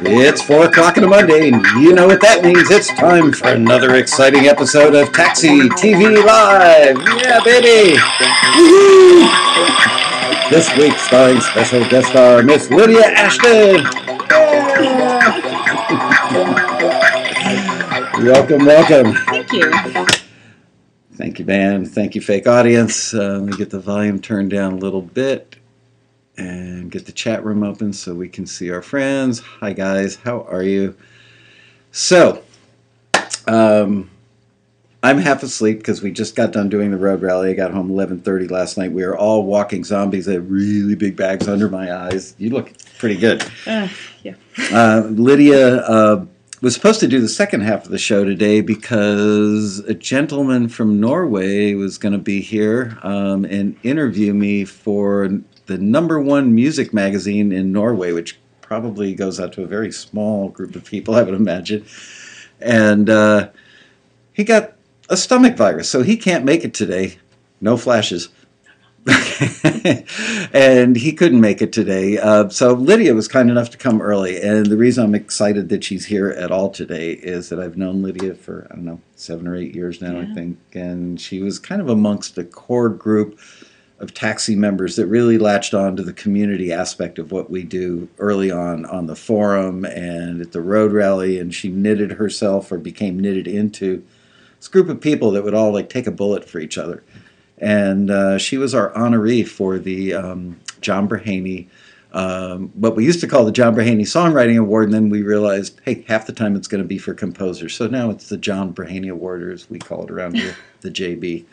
It's 4 o'clock on a Monday, and you know what that means. It's time for another exciting episode of Taxi TV Live. Yeah, baby! Woo-hoo! This week starring special guest star Miss Lydia Ashton. Yeah. welcome, welcome. Thank you. Thank you, man. Thank you, fake audience. Uh, let me get the volume turned down a little bit and get the chat room open so we can see our friends. Hi, guys. How are you? So, um, I'm half asleep because we just got done doing the road rally. I got home 11:30 last night. We were all walking zombies. I have really big bags under my eyes. You look pretty good. Uh, yeah. Uh, Lydia uh, was supposed to do the second half of the show today because a gentleman from Norway was going to be here um, and interview me for the number one music magazine in Norway, which probably goes out to a very small group of people, I would imagine. And uh, he got a stomach virus, so he can't make it today. No flashes. and he couldn't make it today. Uh, so Lydia was kind enough to come early. And the reason I'm excited that she's here at all today is that I've known Lydia for, I don't know, seven or eight years now, Yeah. I think. And she was kind of amongst a core group of taxi members that really latched on to the community aspect of what we do early on on the forum and at the road rally. And she knitted herself or became knitted into this group of people that would all like take a bullet for each other and uh, she was our honoree for the um, John Braheny, um, what we used to call the John Braheny Songwriting Award, and then we realized, hey, half the time it's going to be for composers. So now it's the John Braheny Award, or as we call it around here, the JB.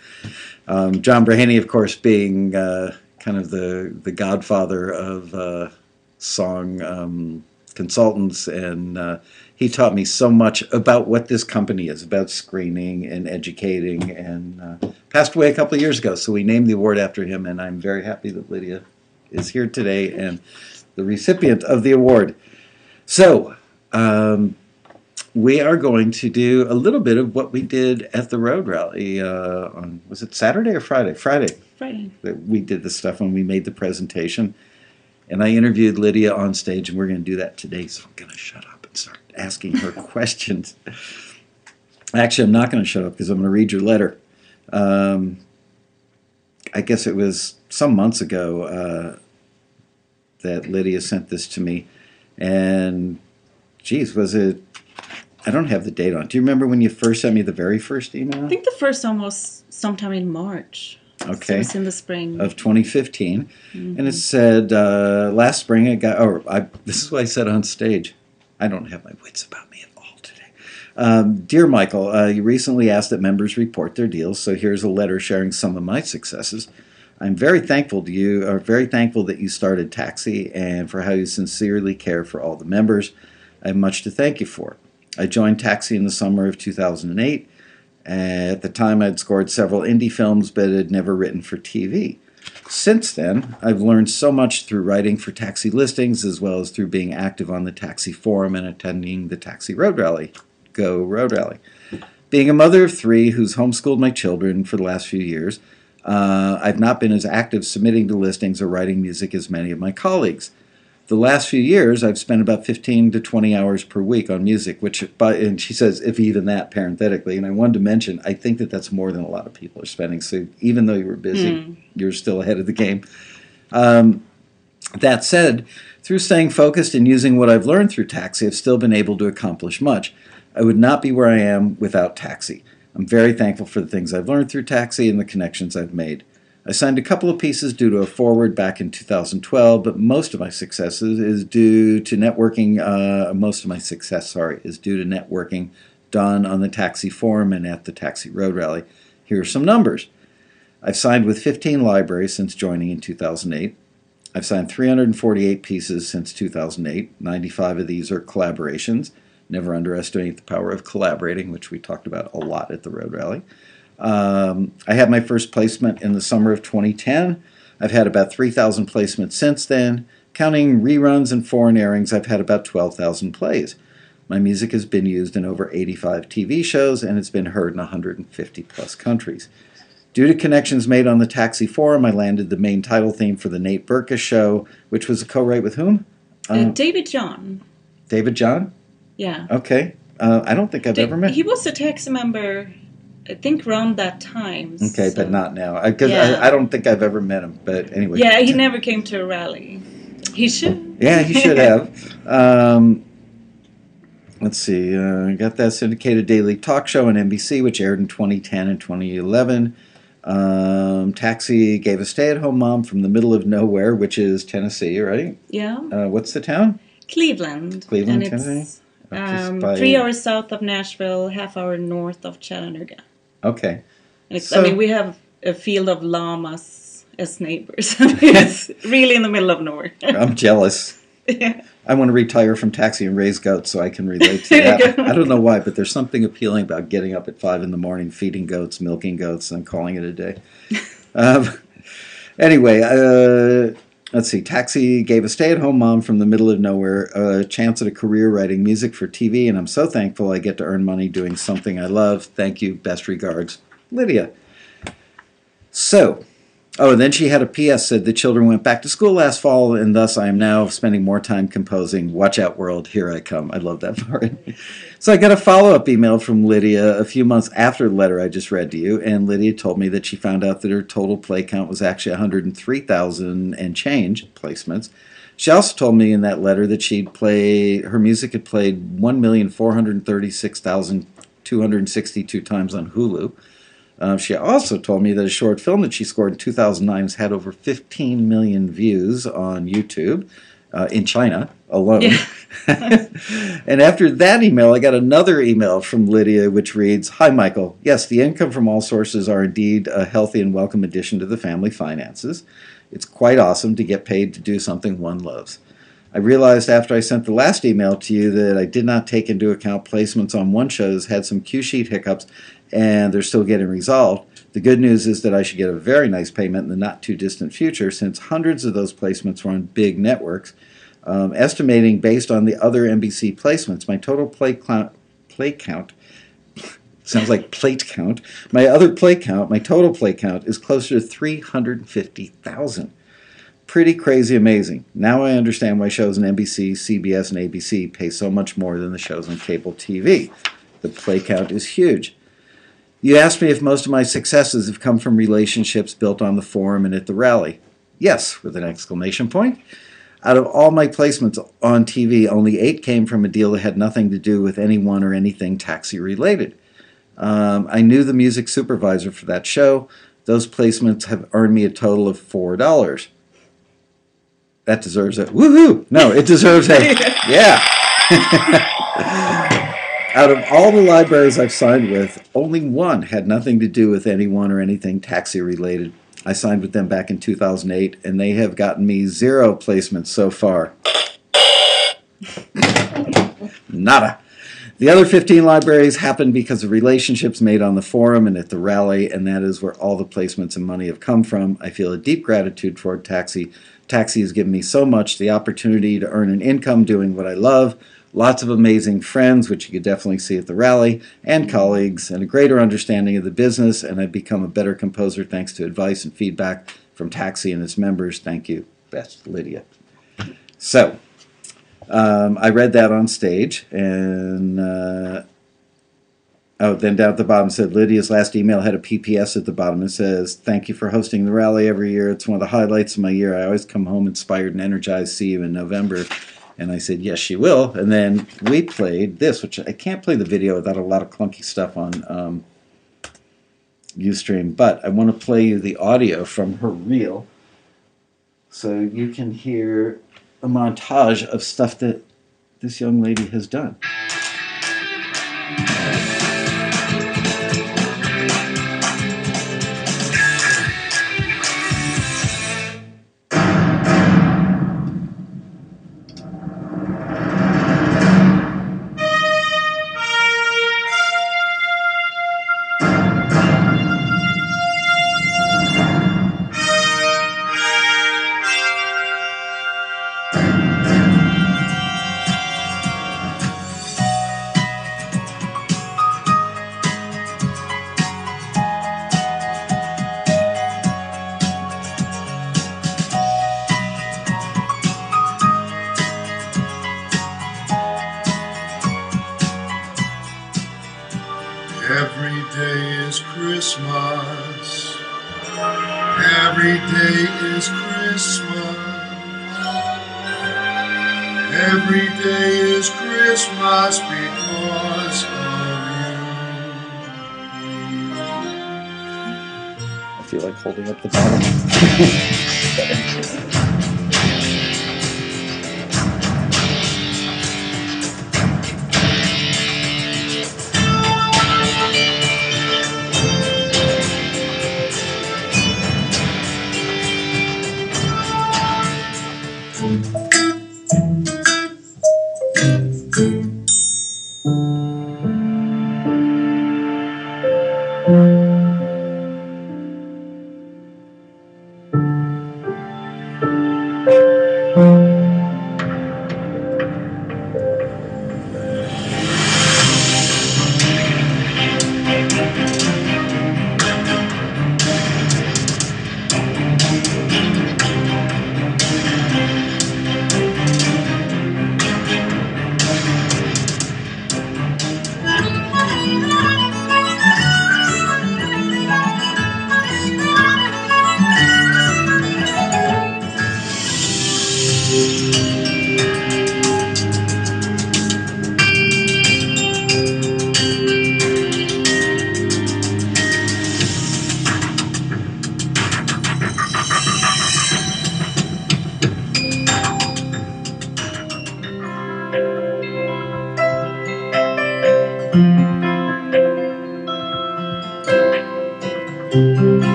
Um, John Braheny, of course, being uh, kind of the the godfather of uh, song um, consultants and. Uh, he taught me so much about what this company is about screening and educating and uh, passed away a couple of years ago so we named the award after him and i'm very happy that lydia is here today and the recipient of the award. So um, we are going to do a little bit of what we did at the road rally uh, on was it saturday or friday? Friday. Friday. that we did the stuff when we made the presentation. And i interviewed lydia on stage and we're going to do that today so i'm going to shut up and start asking her questions. Actually i'm not going to shut up because i'm going to read your letter. Um, i guess it was some months ago uh, that lydia sent this to me and geez was it i don't have the date on do you remember when you first sent me the very first email I think the first one was sometime in March. So okay it's in the spring. of 2015, Mhm. and it said uh, last spring I got. Or I, this is what I said on stage. I don't have my wits about me at all today. Um, Dear Michael, uh, you recently asked that members report their deals, so here's a letter sharing some of my successes. I'm very thankful to you, or very thankful that you started Taxi, and for how you sincerely care for all the members. I have much to thank you for. I joined Taxi in the summer of 2008. At the time, I'd scored several indie films, but had never written for TV. Since then, I've learned so much through writing for taxi listings as well as through being active on the taxi forum and attending the Taxi Road Rally. Go Road Rally. Being a mother of three who's homeschooled my children for the last few years, uh, I've not been as active submitting to listings or writing music as many of my colleagues. The last few years, I've spent about 15 to 20 hours per week on music, which, but, and she says, if even that, parenthetically. And I wanted to mention, I think that that's more than a lot of people are spending. So even though you were busy, Hmm. you're still ahead of the game. Um, that said, through staying focused and using what I've learned through Taxi, I've still been able to accomplish much. I would not be where I am without Taxi. I'm very thankful for the things I've learned through Taxi and the connections I've made. I signed a couple of pieces due to a forward back in 2012, but most of my successes is due to networking. Uh, most of my success, sorry, is due to networking done on the Taxi Forum and at the Taxi Road Rally. Here are some numbers. I've signed with 15 libraries since joining in 2008. I've signed 348 pieces since 2008. 95 of these are collaborations. Never underestimate the power of collaborating, which we talked about a lot at the Road Rally. Um, I had my first placement in the summer of 2010. I've had about 3,000 placements since then. Counting reruns and foreign airings, I've had about 12,000 plays. My music has been used in over 85 TV shows and it's been heard in 150 plus countries. Due to connections made on the Taxi Forum, I landed the main title theme for the Nate Berkus show, which was a co write with whom? Uh, Uh, David John. David John? Yeah. Okay. Uh, I don't think I've Da- ever met him. He was a tax member, I think, around that time. Okay, so- but not now. Because Yeah. I, I don't think I've ever met him. But anyway. Yeah, he never came to a rally. He should. Yeah, he should have. Um, let's see. Uh, got that syndicated daily talk show on NBC, which aired in 2010 and 2011. Um, Taxi gave a stay-at-home mom from the middle of nowhere, which is Tennessee, right? Yeah. Uh, what's the town? Cleveland. Cleveland, and Tennessee? Um, by- three hours south of Nashville, half hour north of Chattanooga. Okay. And it's, So- I mean, we have a field of llamas as neighbors. it's really in the middle of nowhere. I'm jealous. yeah. I want to retire from taxi and raise goats so I can relate to that. I don't know why, but there's something appealing about getting up at five in the morning, feeding goats, milking goats, and calling it a day. um, anyway, uh, let's see. Taxi gave a stay at home mom from the middle of nowhere a chance at a career writing music for TV, and I'm so thankful I get to earn money doing something I love. Thank you. Best regards, Lydia. So, Oh, and then she had a PS said the children went back to school last fall, and thus I am now spending more time composing. Watch out, world, here I come. I love that part. so I got a follow up email from Lydia a few months after the letter I just read to you, and Lydia told me that she found out that her total play count was actually 103,000 and change placements. She also told me in that letter that she'd play her music had played 1,436,262 times on Hulu. Um, she also told me that a short film that she scored in 2009 has had over 15 million views on YouTube uh, in China alone. Yeah. and after that email, I got another email from Lydia which reads Hi, Michael. Yes, the income from all sources are indeed a healthy and welcome addition to the family finances. It's quite awesome to get paid to do something one loves. I realized after I sent the last email to you that I did not take into account placements on one shows had some cue sheet hiccups and they're still getting resolved. The good news is that I should get a very nice payment in the not too distant future since hundreds of those placements were on big networks. Um, estimating based on the other NBC placements, my total play, clou- play count sounds like plate count. My other play count, my total play count, is closer to 350,000 pretty crazy amazing. Now I understand why shows on NBC, CBS, and ABC pay so much more than the shows on cable TV. The play count is huge. You asked me if most of my successes have come from relationships built on the forum and at the rally. Yes, with an exclamation point. Out of all my placements on TV, only eight came from a deal that had nothing to do with anyone or anything taxi related. Um, I knew the music supervisor for that show. Those placements have earned me a total of four dollars that deserves a woohoo. No, it deserves a yeah. Out of all the libraries I've signed with, only one had nothing to do with anyone or anything taxi related. I signed with them back in 2008, and they have gotten me zero placements so far. Nada. The other 15 libraries happened because of relationships made on the forum and at the rally, and that is where all the placements and money have come from. I feel a deep gratitude toward Taxi. Taxi has given me so much the opportunity to earn an income doing what I love, lots of amazing friends, which you could definitely see at the rally, and colleagues, and a greater understanding of the business, and I've become a better composer thanks to advice and feedback from Taxi and its members. Thank you. Best, Lydia. So, um, I read that on stage, and uh, oh, then down at the bottom said Lydia's last email had a PPS at the bottom. It says, "Thank you for hosting the rally every year. It's one of the highlights of my year. I always come home inspired and energized. See you in November." And I said, "Yes, she will." And then we played this, which I can't play the video without a lot of clunky stuff on um, UStream, but I want to play you the audio from her reel, so you can hear a montage of stuff that this young lady has done.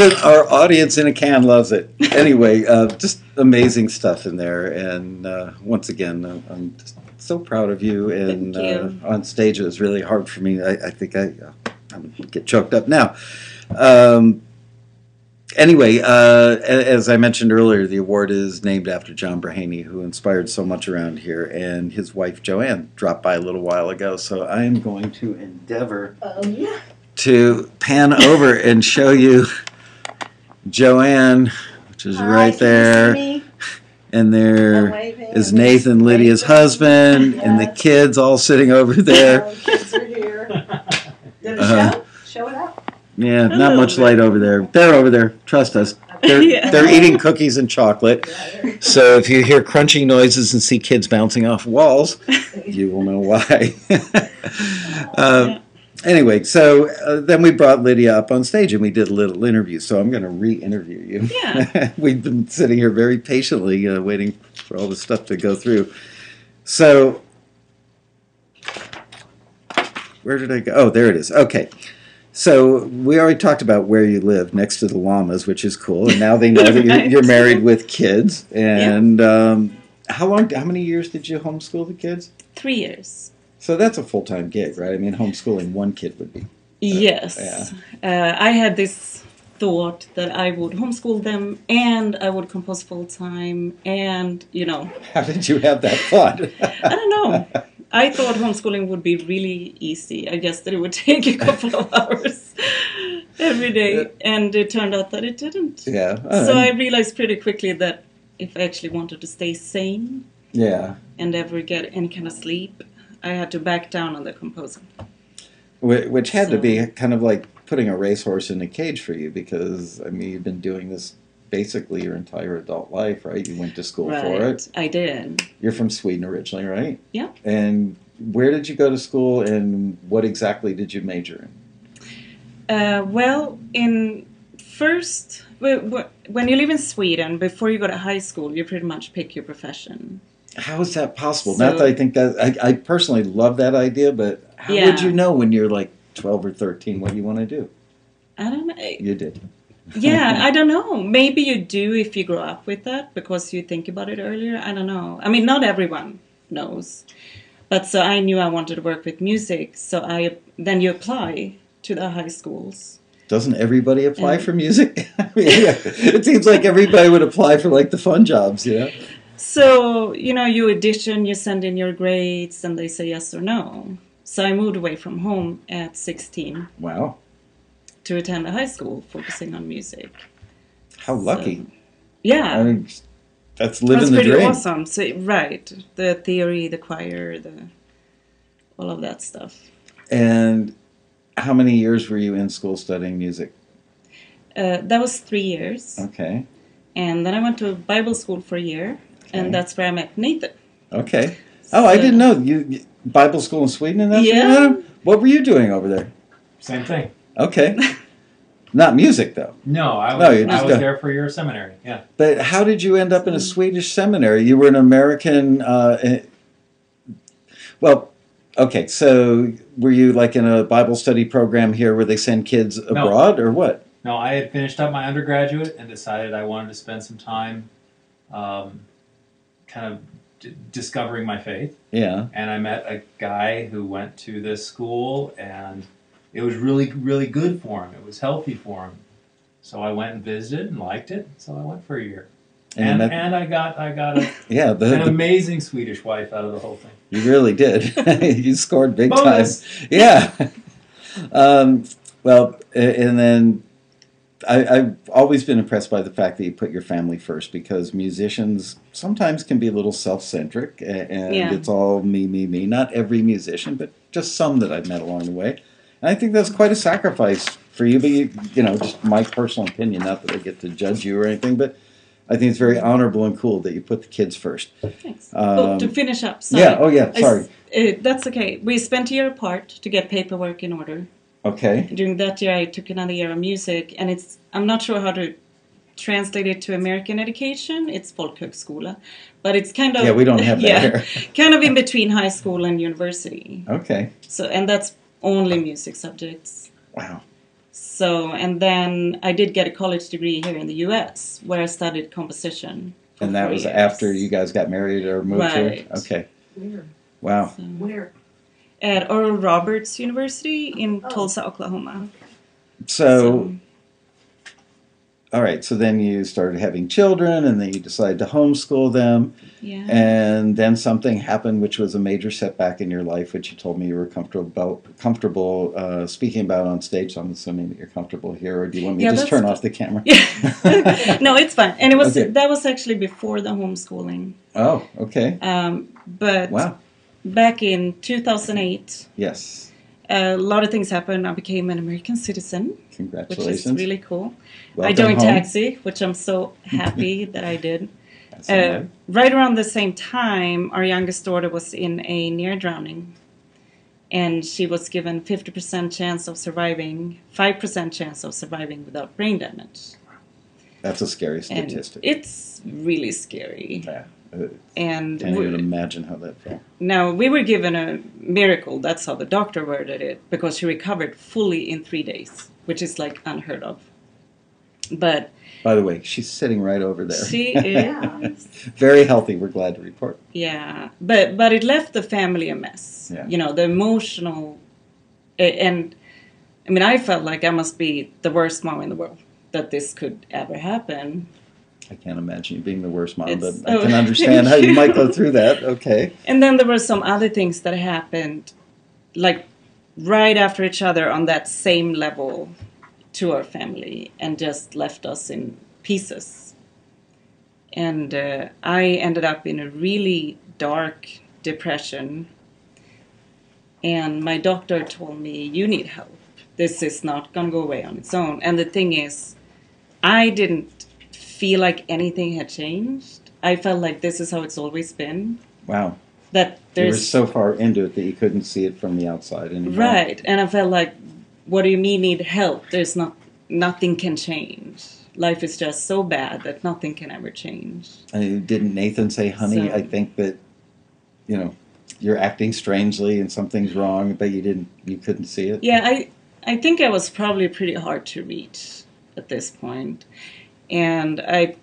Even our audience in a can loves it. Anyway, uh, just amazing stuff in there. And uh, once again, I'm just so proud of you. And Thank you. Uh, on stage, it was really hard for me. I, I think I, uh, I'm get choked up now. Um, anyway, uh, as I mentioned earlier, the award is named after John Braheny, who inspired so much around here. And his wife, Joanne, dropped by a little while ago. So I am going to endeavor Oh, yeah. to pan over and show you Joanne, which is Hi, right can you there, see me? and I'm there waving. is Nathan, Lydia's husband, and the Yes. kids all sitting over there. Oh, kids are here. Did it Uh-huh. show? Show it up. Yeah, not much light over there. They're over there. Trust us. They're, Yeah. they're eating cookies and chocolate. So if you hear crunching noises and see kids bouncing off walls, you will know why. uh, Anyway, so uh, then we brought Lydia up on stage and we did a little interview. So I'm going to re-interview you. Yeah. We've been sitting here very patiently, uh, waiting for all this stuff to go through. So where did I go? Oh, there it is. Okay. So we already talked about where you live next to the llamas, which is cool. And now they know that you're, you're married with kids. And um, how long? How many years did you homeschool the kids? Three years. So that's a full time gig, right? I mean, homeschooling one kid would be. Yes. Uh, I had this thought that I would homeschool them and I would compose full time and, you know, How did you have that thought? I don't know. I thought homeschooling would be really easy. I guess that it would take a couple of hours every day, and it turned out that it didn't. yeah. So Uh, I realized pretty quickly that if I actually wanted to stay sane yeah. and ever get any kind of sleep, I had to back down on the composing. Wh- Which had to be kind of like putting a racehorse in a cage for you because, I mean, you've been doing this basically your entire adult life, right? You went to school for it. I did. You're from Sweden originally, right? Yeah. And where did you go to school and what exactly did you major in? Uh, well, in first, wh- wh- when you live in Sweden, before you go to high school, you pretty much pick your profession. How is that possible? So- Not that I think that, I, I personally love that idea, but how would you know when you're like 12 or 13 what you want to do? I don't know. You did. yeah, I don't know. Maybe you do if you grow up with that because you think about it earlier. I don't know. I mean, not everyone knows. But so I knew I wanted to work with music, so I then you apply to the high schools. Doesn't everybody apply And- for music? I mean, yeah, it seems like everybody would apply for like the fun jobs, you know? So, you know, you audition, you send in your grades, and they say yes or no. So I moved away from home at 16 Wow. to attend a high school focusing on music. How lucky. Yeah, I mean, that's that's living the pretty dream. awesome. So, right, the theory, the choir, the all of that stuff. And how many years were you in school studying music? Uh, that was three years, Okay. and then I went to Bible school for a year, Okay. and that's where I met Nathan. Okay. Oh, I didn't know you you- Bible school in Sweden and that's where you Yeah. met him? What were you doing over there? Same thing. Okay. Not music though. No, I was, No, you I was there for your seminary. Yeah. But how did you end up in a. Swedish seminary? You were an American. Uh, eh, well, okay. So were you like in a Bible study program here where they send kids abroad, or what? No, I had finished up my undergraduate and decided I wanted to spend some time, um, kind of d- discovering my faith. Yeah. And I met a guy who went to this school, and it was really, really good for him. It was healthy for him. So I went and visited and liked it. So I went for a year, And, and met- and I got I got a, yeah, the, an the- amazing Swedish wife out of the whole thing. you really did. you scored big time. Bonus. Yeah. um, well, and then I, I've always been impressed by the fact that you put your family first because musicians sometimes can be a little self centric and Yeah. it's all me, me, me. Not every musician, but just some that I've met along the way. And I think that's quite a sacrifice for you, but you, you know, just my personal opinion, not that I get to judge you or anything, but I think it's very honorable and cool that you put the kids first. Thanks. Um, oh, to finish up, sorry. Yeah, oh yeah, sorry. s- uh, that's okay. We spent a year apart to get paperwork in order. Okay. During that year, I took another year of music, and it's I'm not sure how to translate it to American education. It's folkhögskola, but it's kind of Yeah, we don't have that yeah, here. kind of in between high school and university. Okay. So, and that's only music subjects. Wow. So, and then I did get a college degree here in the U.S. where I studied composition. And that was years. after you guys got married or moved here? Okay. Where? Wow. So- Where? At Oral Roberts University in Oh. Tulsa, Oklahoma. So, all right. So then you started having children and then you decided to homeschool them. yeah. And then something happened, which was a major setback in your life, which you told me you were comfortable about, comfortable uh, speaking about on stage. So I'm assuming that you're comfortable here, or do you want me Yeah, to just that's turn off the camera? Yeah. no, it's fine. And it was Okay. that was actually before the homeschooling. Oh, okay. Um, but Wow. Back in 2008, Yes. a lot of things happened. I became an American citizen, which Congratulations. is really cool. I Welcome joined home. Taxi, which I'm so happy that I did. Uh, right. around the same time, our youngest daughter was in a near drowning, and she was given 50% chance of surviving, 5% chance of surviving without brain damage. That's a scary And statistic. it's really scary. yeah. Uh, And can't we- even imagine how that felt. now we were given a miracle. That's how the doctor worded it, because she recovered fully in three days, which is like unheard of. But By the way, she's sitting right over there. she is. Very healthy, we're glad to report. Yeah, but but it left the family a mess. Yeah. You know, the emotional, and I mean, I felt like I must be the worst mom in the world that this could ever happen. I can't imagine you being the worst mom, It's- but I can understand how you you. might go through that. Okay. And then there were some other things that happened, like right after each other on that same level to our family, and just left us in pieces. And uh, I ended up in a really dark depression. And my doctor told me, You need help. This is not going to go away on its own. And the thing is, I didn't feel like anything had changed. I felt like this is how it's always been. Wow. That You were so far into it that you couldn't see it from the outside anymore. right, and I felt like, what do you mean need help? There's not nothing can change. Life is just so bad that nothing can ever change. And didn't Nathan say, honey, So- I think that, you know, you're acting strangely and something's wrong, but you didn't, you couldn't see it? Yeah, I I think I was probably pretty hard to reach at this point, and I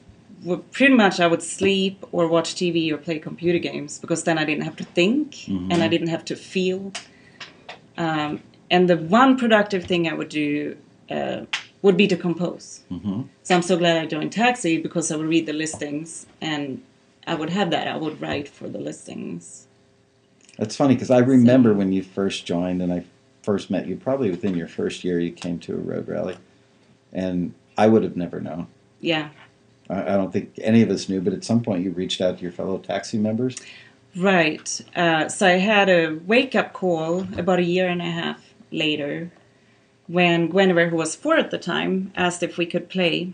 w- pretty much I would sleep or watch TV or play computer games because then I didn't have to think and I didn't have to feel. Um, and the one productive thing I would do uh, would be to compose. hmm So I'm so glad I joined Taxi because I would read the listings and I would have that. I would write for the listings. That's funny because I remember when you first joined and I first met you. Probably within your first year, you came to a road rally, and I would have never known. Yeah, I, I don't think any of us knew, but at some point you reached out to your fellow taxi members. right. Uh, so I had a wake up call about a year and a half later when Guinevere, who was four at the time, asked if we could play.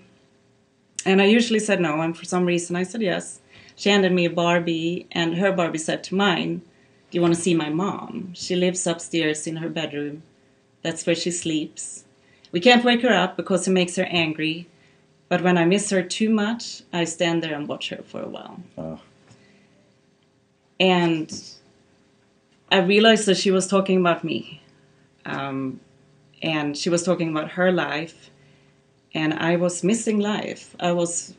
And I usually said no, and for some reason I said yes. She handed me a Barbie, and her Barbie said to mine, Do you want to see my mom? She lives upstairs in her bedroom. That's where she sleeps. We can't wake her up because it makes her angry, but when I miss her too much, I stand there and watch her for a while. Oh. And I realized that she was talking about me. Um, and she was talking about her life. And I was missing life. I was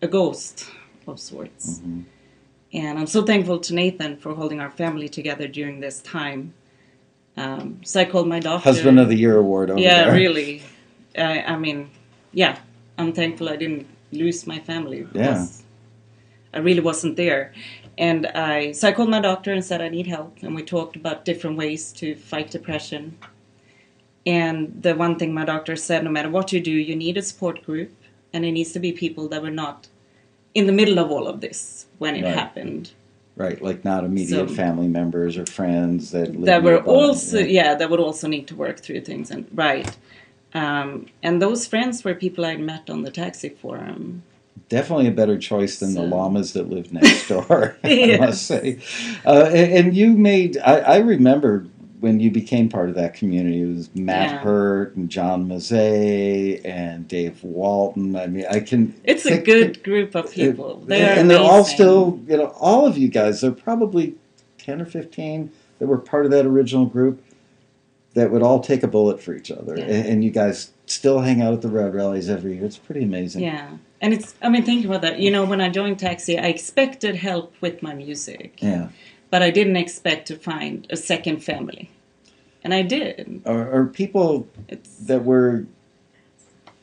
a ghost of sorts. Mhm. And I'm so thankful to Nathan for holding our family together during this time. Um, so I called my doctor. Husband of the Year award yeah, there. really. I, I mean, yeah, I'm thankful I didn't lose my family because I really wasn't there. And I so I called my doctor and said I need help, and we talked about different ways to fight depression. And the one thing my doctor said, no matter what you do, you need a support group, and it needs to be people that were not in the middle of all of this when it Right. happened. Right, like not immediate So- family members or friends that that were also yeah. yeah. that would also need to work through things and right um, and those friends were people i'd met on the taxi forum definitely a better choice than the llamas that live next door. I must say, uh, and, and you made. I, I remember when you became part of that community. It was Matt Yeah. Hurt and John Mazet and Dave Walton. I mean, I can. it's a good group of people It- they're and they're all still, you know, all of you guys. They're probably ten or fifteen that were part of that original group that would all take a bullet for each other, Yeah. and, and you guys still hang out at the road rallies every year. It's pretty amazing. yeah and it's i mean think about that you know when i joined taxi i expected help with my music Yeah. but i didn't expect to find a second family and i did Or, or people it's that were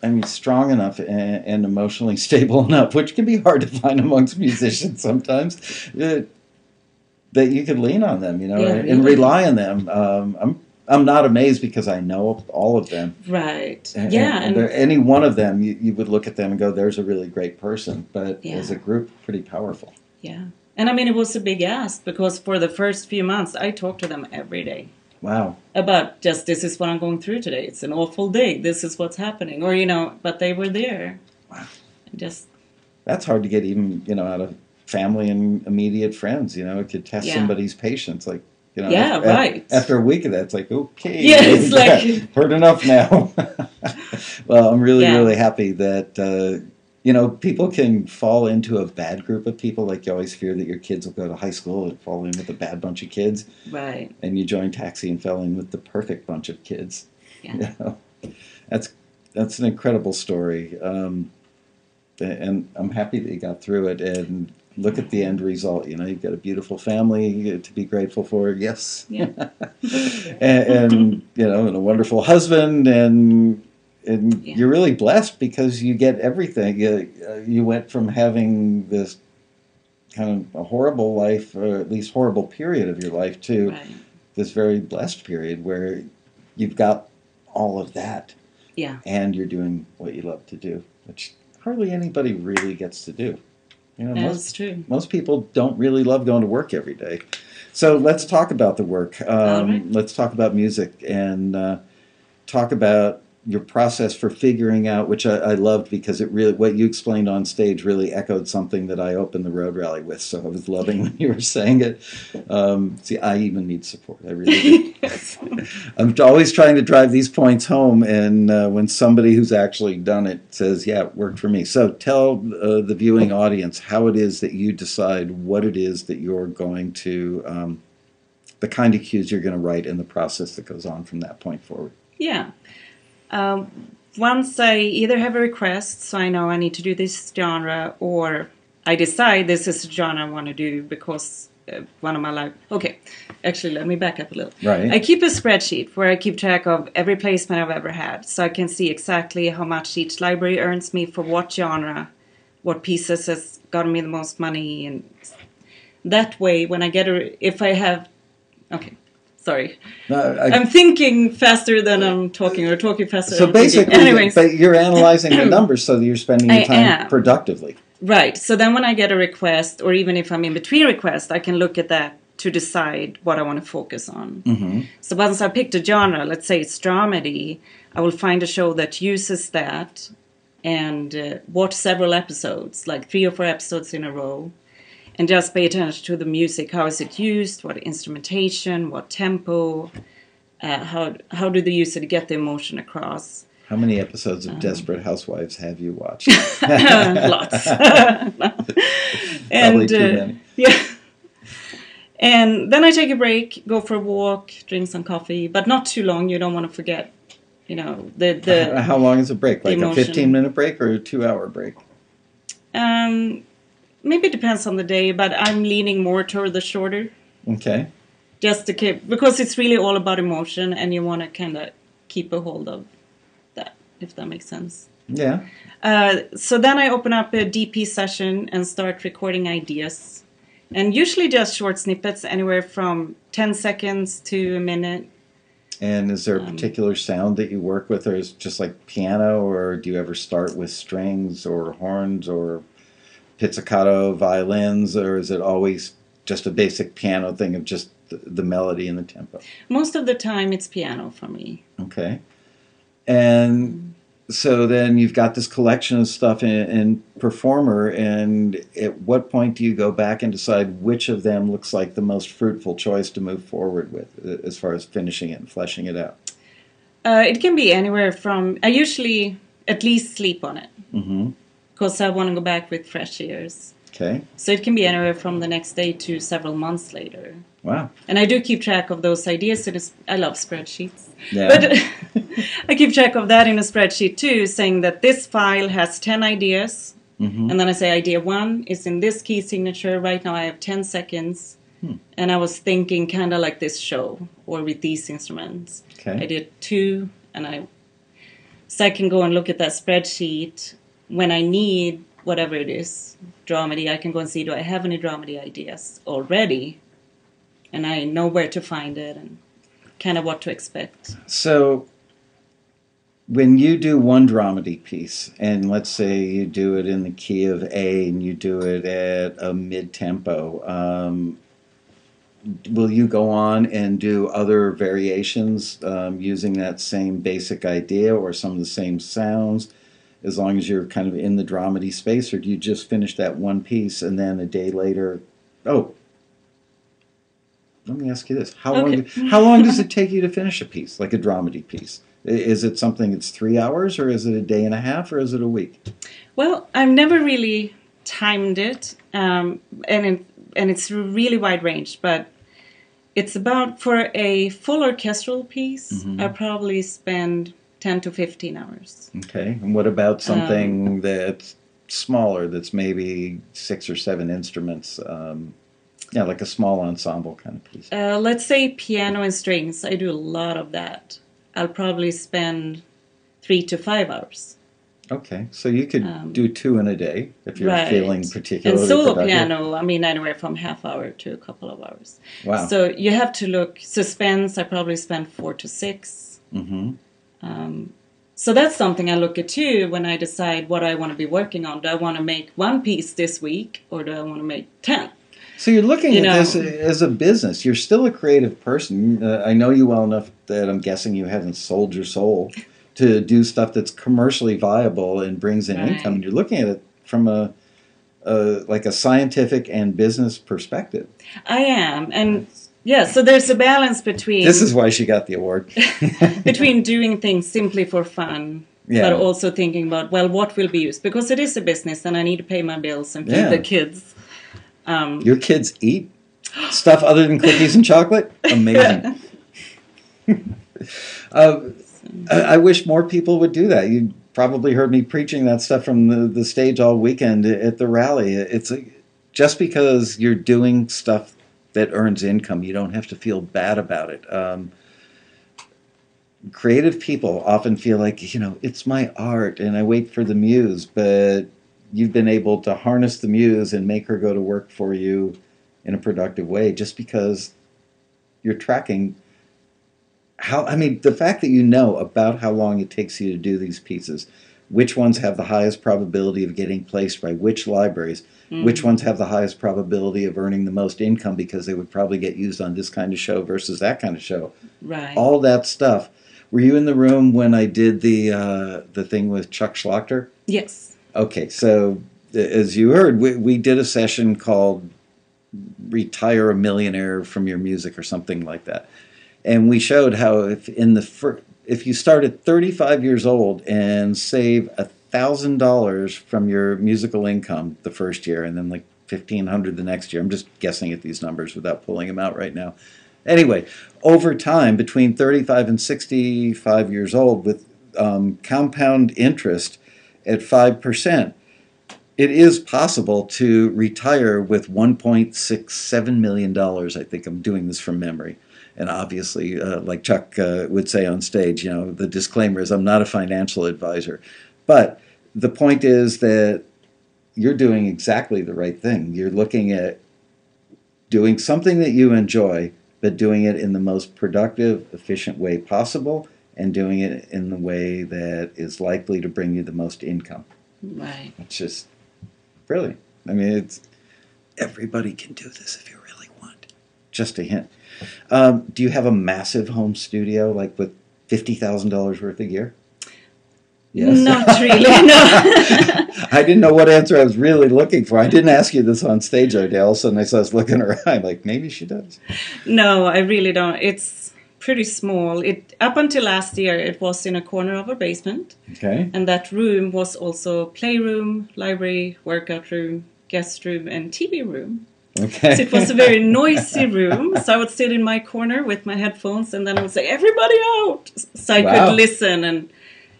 I mean, strong enough and, and emotionally stable enough, which can be hard to find amongst musicians sometimes, that, that you could lean on them, you know, Yeah, and, rely on them. Um, I'm I'm not amazed because I know all of them. right And, yeah and and, any one of them, you, you would look at them and go, "There's a really great person," but Yeah. as a group, pretty powerful. yeah and i mean it was a big ask because for the first few months i talked to them every day Wow. about just this is what I'm going through today. It's an awful day. This is what's happening, or you know, but they were there. Wow. And Just That's hard to get even you know out of family and immediate friends. You know, it could test Yeah. somebody's patience. Like you know, Yeah, af- af- right. After a week of that, it's like okay, Yeah, it's like- heard enough now. well, I'm really Yeah. really happy that. Uh, you know, people can fall into a bad group of people. Like you always fear that your kids will go to high school and fall in with a bad bunch of kids, right. and you join Taxi and fell in with the perfect bunch of kids. Yeah. You know, that's that's an incredible story, um, and I'm happy that you got through it. And look at the end result. You know, you've got a beautiful family to be grateful for. Yes, Yeah. and, and you know, and a wonderful husband, and and Yeah. you're really blessed because you get everything. You, uh, you went from having this kind of a horrible life, or at least horrible period of your life, to Right. this very blessed period where you've got all of that Yeah. and you're doing what you love to do, which hardly anybody really gets to do. You know, most, true. most people don't really love going to work every day. So let's talk about the work. Um, All right. Let's talk about music and uh, talk about your process for figuring out, which I, I loved because it really, what you explained on stage really echoed something that I opened the road rally with. So I was loving when you were saying it. Um, see, I even need support. I really do. I'm always trying to drive these points home, and uh, when somebody who's actually done it says, "Yeah, it worked for me," so tell uh, the viewing audience how it is that you decide what it is that you're going to, um, the kind of cues you're going to write, and the process that goes on from that point forward. Yeah. Um, once I either have a request, so I know I need to do this genre, or I decide this is a genre I want to do because uh, one of my life. Okay, actually, let me back up a little. Right. I keep a spreadsheet where I keep track of every placement I've ever had, so I can see exactly how much each library earns me for what genre, what pieces has gotten me the most money, and that way, when I get a, if I have, okay, sorry, No, I- I'm thinking faster than I'm talking, or talking faster. so than I'm thinking. So basically, anyways, but you're analyzing the numbers so that you're spending your I time am. productively. right. So then, when I get a request, or even if I'm in between requests, I can look at that to decide what I want to focus on. hmm So once I picked a genre, let's say it's dramedy, I will find a show that uses that and uh, watch several episodes, like three or four episodes in a row, and just pay attention to the music. How is it used? What instrumentation? What tempo? Uh, how how do they use it to get the emotion across? How many episodes of Desperate Housewives have you watched? Lots. Probably and too uh, many. yeah. And then I take a break, go for a walk, drink some coffee, but not too long. You don't want to forget, you know, the the How long is a break? Like a 15 minute break or a two hour break? um maybe it depends on the day, but I'm leaning more toward the shorter, Okay. just to keep because it's really all about emotion, and you want to kind of keep a hold of that, if that makes sense. Yeah. Uh, so then I open up a DP session and start recording ideas. And usually just short snippets, anywhere from 10 seconds to a minute. And is there a Um, particular sound that you work with, or is it just like piano, or do you ever start with strings or horns or pizzicato violins, or is it always just a basic piano thing of just the, the melody and the tempo? Most of the time, it's piano for me. Okay. And so then you've got this collection of stuff in, in Performer, and at what point do you go back and decide which of them looks like the most fruitful choice to move forward with uh, as far as finishing it and fleshing it out? Uh, it can be anywhere from, I usually at least sleep on it hmm because I want to go back with fresh ears. Okay. So it can be anywhere from the next day to several months later. Wow. And I do keep track of those ideas. It is, I love spreadsheets. Yeah. But I keep track of that in a spreadsheet too, saying that this file has 10 ideas. hmm And then I say idea one is in this key signature. Right now I have 10 seconds. Hmm. And I was thinking kind of like this show or with these instruments. Okay. I did two and I so I can go and look at that spreadsheet when I need whatever it is, dramedy, I can go and see do I have any dramedy ideas already? And I know where to find it and kind of what to expect. So when you do one dramedy piece, and let's say you do it in the key of A and you do it at a mid tempo, um, will you go on and do other variations um, using that same basic idea or some of the same sounds as long as you're kind of in the dramedy space or do you just finish that one piece and then a day later oh let me ask you this how long how long does it take you to finish a piece like a dramedy piece is it something that's three hours or is it a day and a half or is it a week Well, I've never really timed it, um, and it, and it's really wide range. But it's about for a full orchestral piece, Mhm. I probably spend ten to fifteen hours. Okay. And what about Um, something that's smaller, that's maybe six or seven instruments? Um, yeah, like a small ensemble kind of piece. Uh, let's say piano and strings. I do a lot of that. I'll probably spend three to five hours. Okay. So you could Um, do two in a day if you're right. feeling particularly And solo productive. piano, I mean, anywhere from half hour to a couple of hours. Wow. So you have to look. Suspense, I probably spend four to six. hmm Um, so that's something I look at too when I decide what I want to be working on. Do I want to make one piece this week or do I want to make 10? So you're looking You at know- this as a business. You're still a creative person. Uh, I know you well enough that I'm guessing you haven't sold your soul to do stuff that's commercially viable and brings in Right. income. You're looking at it from a, a like a scientific and business perspective. I am. And yeah, so there's a balance between This is why she got the award. between doing things simply for fun Yeah. but also thinking about well what will be used because it is a business and I need to pay my bills and feed Yeah. the kids. Um, Your kids eat stuff other than cookies and chocolate? Amazing. uh, I, I wish more people would do that. You probably heard me preaching that stuff from the, the stage all weekend at the rally. It's a, just because you're doing stuff that earns income, you don't have to feel bad about it. Um, creative people often feel like, you know, it's my art and I wait for the muse, but you've been able to harness the muse and make her go to work for you in a productive way just because you're tracking how I mean the fact that you know about how long it takes you to do these pieces, which ones have the highest probability of getting placed by which libraries, Mm. which ones have the highest probability of earning the most income because they would probably get used on this kind of show versus that kind of show. Right. All that stuff. Were you in the room when I did the uh, the thing with Chuck Schlachter? yes. Okay, so as you heard, we, we did a session called "Retire a Millionaire from Your Music" or something like that, and we showed how if in the fir- if you start at 35 years old and save a thousand dollars from your musical income the first year, and then like 1500 the next year. I'm just guessing at these numbers without pulling them out right now. Anyway, over time, between 35 and 65 years old, with um, compound interest at 5%, it is possible to retire with $1.67 million. I think I'm doing this from memory. And obviously, uh, like Chuck uh, would say on stage, you know, the disclaimer is I'm not a financial advisor. But the point is that you're doing exactly the right thing. You're looking at doing something that you enjoy, but doing it in the most productive, efficient way possible, and doing it in the way that is likely to bring you the most income. Right. It's just brilliant. I mean, it's everybody can do this if you really want. Just a hint. Um, do you have a massive home studio, like with fifty thousand dollars worth of gear? Not really, no. I didn't know what answer I was really looking for. I didn't ask you this on stage, Odell. All of a sudden, I saw us looking around, like maybe she does. No, I really don't. It's pretty small. It up until last year, it was in a corner of our basement, Okay. and that room was also playroom, library, workout room, guest room, and TV room. Okay. So it was a very noisy room. So I would sit in my corner with my headphones, and then I would say, "Everybody out!" So I Wow. could listen and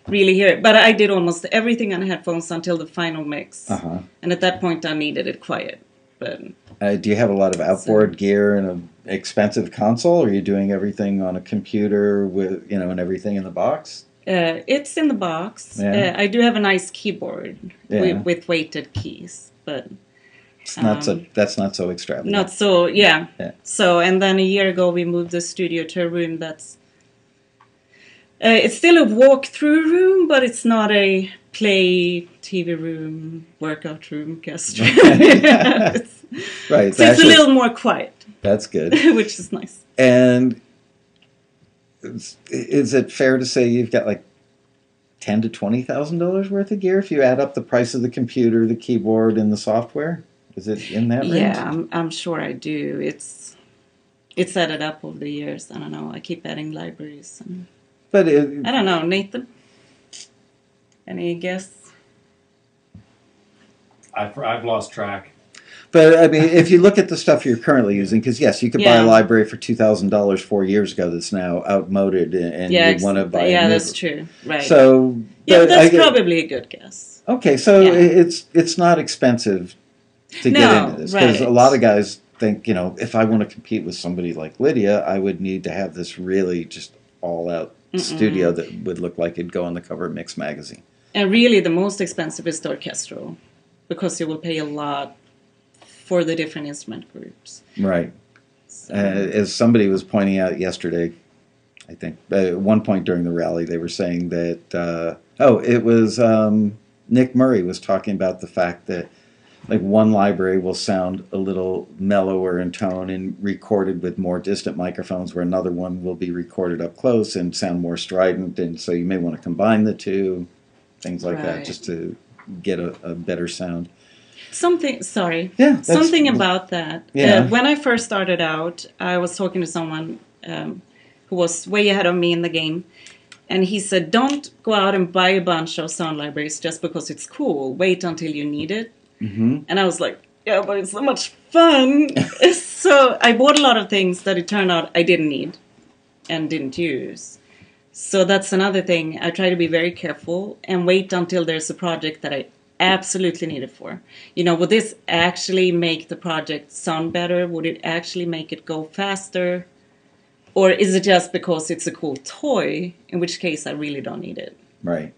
really hear it. But I did almost everything on headphones until the final mix, Uh huh. and at that point, I needed it quiet. But Uh, do you have a lot of outboard gear and an expensive console? Or are you doing everything on a computer with you know and everything in the box? Uh, it's in the box. Yeah. Uh, I do have a nice keyboard Yeah. with, with weighted keys, but It's not so. Um, That's not so extravagant. not so. Yeah. Yeah. So, and then a year ago, we moved the studio to a room that's. Uh, it's still a walk-through room, but it's not a play TV room, workout room, guest room. Right. so it's a little more quiet, That's good. which is nice. And is, is it fair to say you've got like ten to twenty thousand dollars worth of gear if you add up the price of the computer, the keyboard, and the software? Is it in that range? Yeah, I'm, I'm sure I do. It's it's added up over the years. I don't know. I keep adding libraries. And, But it, I don't know, Nathan. Any guess? I've, I've lost track. but I mean, if you look at the stuff you're currently using, because yes, you could buy a library for two thousand dollars four years ago that's now outmoded, and, and yeah, you want to ex- buy. yeah, a new- that's true. Right. So yeah, but I that's probably a good guess. Okay, so Yeah. it's it's not expensive to get into this because a lot of guys think you know if I want to compete with somebody like Lydia, I would need to have this really just all out studio that would look like it'd go on the cover of Mix magazine. And really, the most expensive is the orchestral, because you will pay a lot for the different instrument groups. Right. So, Uh, as somebody was pointing out yesterday, I think uh, at one point during the rally they were saying that uh, oh it was um, Nick Murray was talking about the fact that like one library will sound a little mellower in tone and recorded with more distant microphones where another one will be recorded up close and sound more strident and so you may want to combine the two things like that just to get a, a better sound Something, sorry. yeah Something about that. Yeah. Uh, when I first started out, I was talking to someone um, who was way ahead of me in the game. And he said, Don't go out and buy a bunch of sound libraries just because it's cool. Wait until you need it. Mhm. And I was like, Yeah, but it's so much fun. so I bought a lot of things that it turned out I didn't need and didn't use. So that's another thing. I try to be very careful and wait until there's a project that I absolutely need it for. You know, would this actually make the project sound better? Would it actually make it go faster? Or is it just because it's a cool toy, in which case I really don't need it? Right.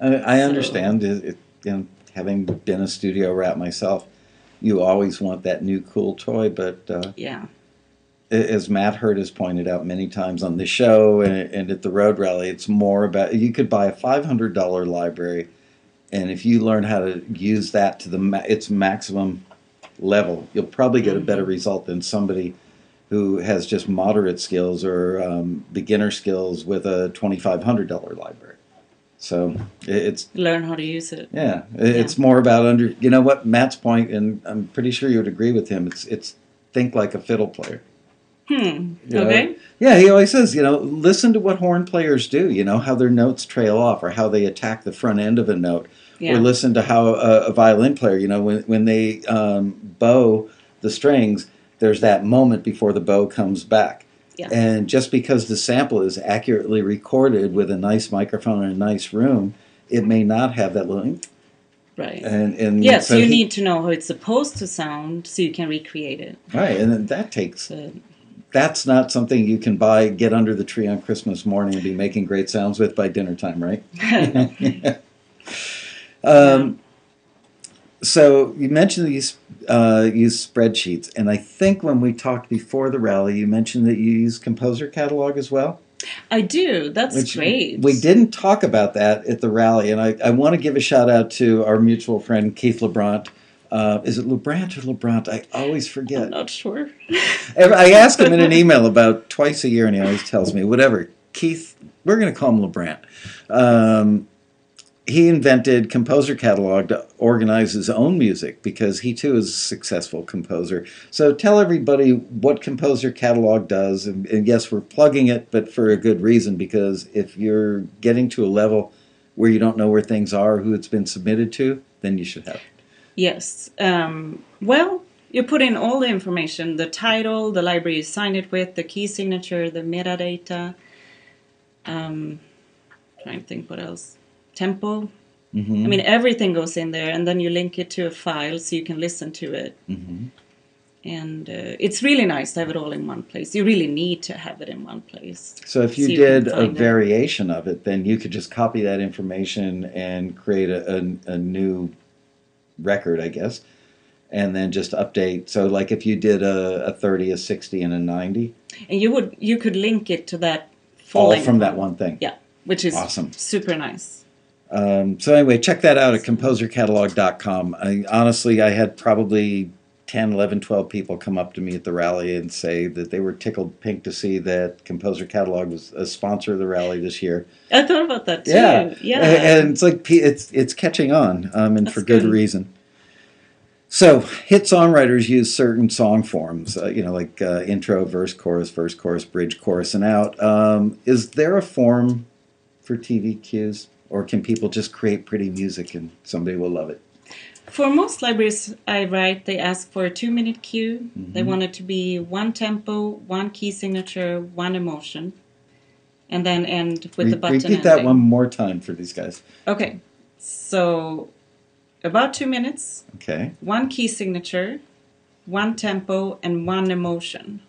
I, I So- understand. It, it, you know, having been a studio rat myself, you always want that new cool toy. But uh, Yeah. as Matt Hirt has pointed out many times on the show and, and at the Road Rally, it's more about you could buy a five hundred dollar library, and if you learn how to use that to the ma- its maximum level, you'll probably get a better result than somebody who has just moderate skills or um, beginner skills with a twenty five hundred dollar library. So it's Learn how to use it. yeah, it- it's more about under. You know what Matt's point, and I'm pretty sure you would agree with him. It's it's think like a fiddle player. Hmm. You know? Okay. Yeah, he always says, you know, listen to what horn players do. You know how their notes trail off, or how they attack the front end of a note, Yeah. or listen to how a, a violin player, you know, when when they um, bow the strings, there's that moment before the bow comes back. Yeah. And just because the sample is accurately recorded with a nice microphone in a nice room, it may not have that little. Right. And and Yes, so you need to know how it's supposed to sound so you can recreate it. right, and then that takes So, that's not something you can buy, get under the tree on Christmas morning and be making great sounds with by dinner time, right? um, so you mentioned that you uh, use spreadsheets, and I think when we talked before the rally, you mentioned that you use Composer Catalog as well. I do. That's which great. We didn't talk about that at the rally, and I, I want to give a shout out to our mutual friend Keith Lebrant. Uh, is it Lebrant or Lebrant? I always forget. I'm not sure. I ask him in an email about twice a year, and he always tells me, whatever. Keith, we're going to call him LeBrant. Um, he invented Composer Catalog to organize his own music because he too is a successful composer. So tell everybody what Composer Catalog does. And, and yes, we're plugging it, but for a good reason because if you're getting to a level where you don't know where things are, who it's been submitted to, then you should have it. Yes. Um, well, you put in all the information the title, the library you signed it with, the key signature, the metadata. Um, trying to think what else. Tempo. Mm-hmm. I mean, everything goes in there, and then you link it to a file so you can listen to it. Mm-hmm. And uh, it's really nice to have it all in one place. You really need to have it in one place. So if you So you did a it. variation of it, then you could just copy that information and create a, a, a new record, I guess, and then just update. So like if you did a, a 30, a 60, and a 90, And you would you could link it to that all from that one thing. Yeah, which is Awesome. super nice. Um, so anyway, check that out at composercatalog.com. I, honestly, I had probably 10, 11, 12 people come up to me at the rally and say that they were tickled pink to see that Composer Catalog was a sponsor of the rally this year. I thought about that too. Yeah, yeah. And it's like it's it's catching on, um, and That's for good, good. reason. So, hit songwriters use certain song forms, uh, you know, like uh, intro, verse, chorus, verse, chorus, bridge, chorus, and out. Um, is there a form for TV cues, or can people just create pretty music and somebody will love it? For most libraries I write, they ask for a two minute cue. They Mhm. want it to be one tempo, one key signature, one emotion, and then end with Re- the button repeat that ending. one more time for these guys. Okay, so about two minutes, Okay. one key signature, one tempo, and one emotion.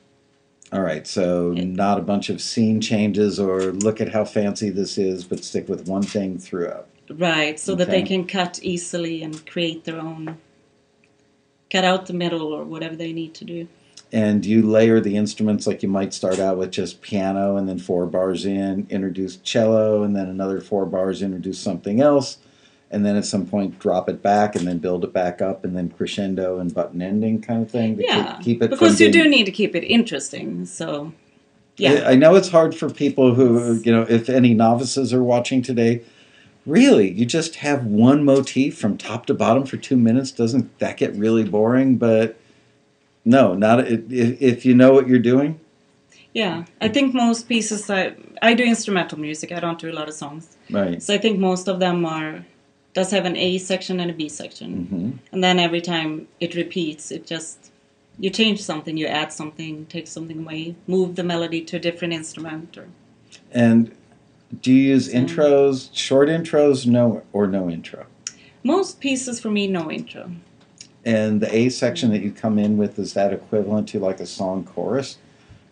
All right. So, not a bunch of scene changes or look at how fancy this is, but stick with one thing throughout. Right, so that they can cut easily and create their own, cut out the middle or whatever they need to do. and you layer the instruments like you might start out with just piano and then four bars in introduce cello and then another four bars introduce something else and then at some point drop it back and then build it back up and then crescendo and button ending kind of thing to Yeah, keep, keep it because you do need to keep it interesting. So, yeah, I I know it's hard for people who you know if any novices are watching today really you just have one motif from top to bottom for two minutes doesn't that get really boring but no not if, if you know what you're doing yeah. I think most pieces I I do instrumental music. I don't do a lot of songs, right so I think most of them are does have an A section and a B section, hmm and then every time it repeats, it just you change something, you add something, take something away, move the melody to a different instrument, or And Do you use Mm. intros, short intros, no or no intro? Most pieces for me, no intro. And the A section that you come in with is that equivalent to like a song chorus,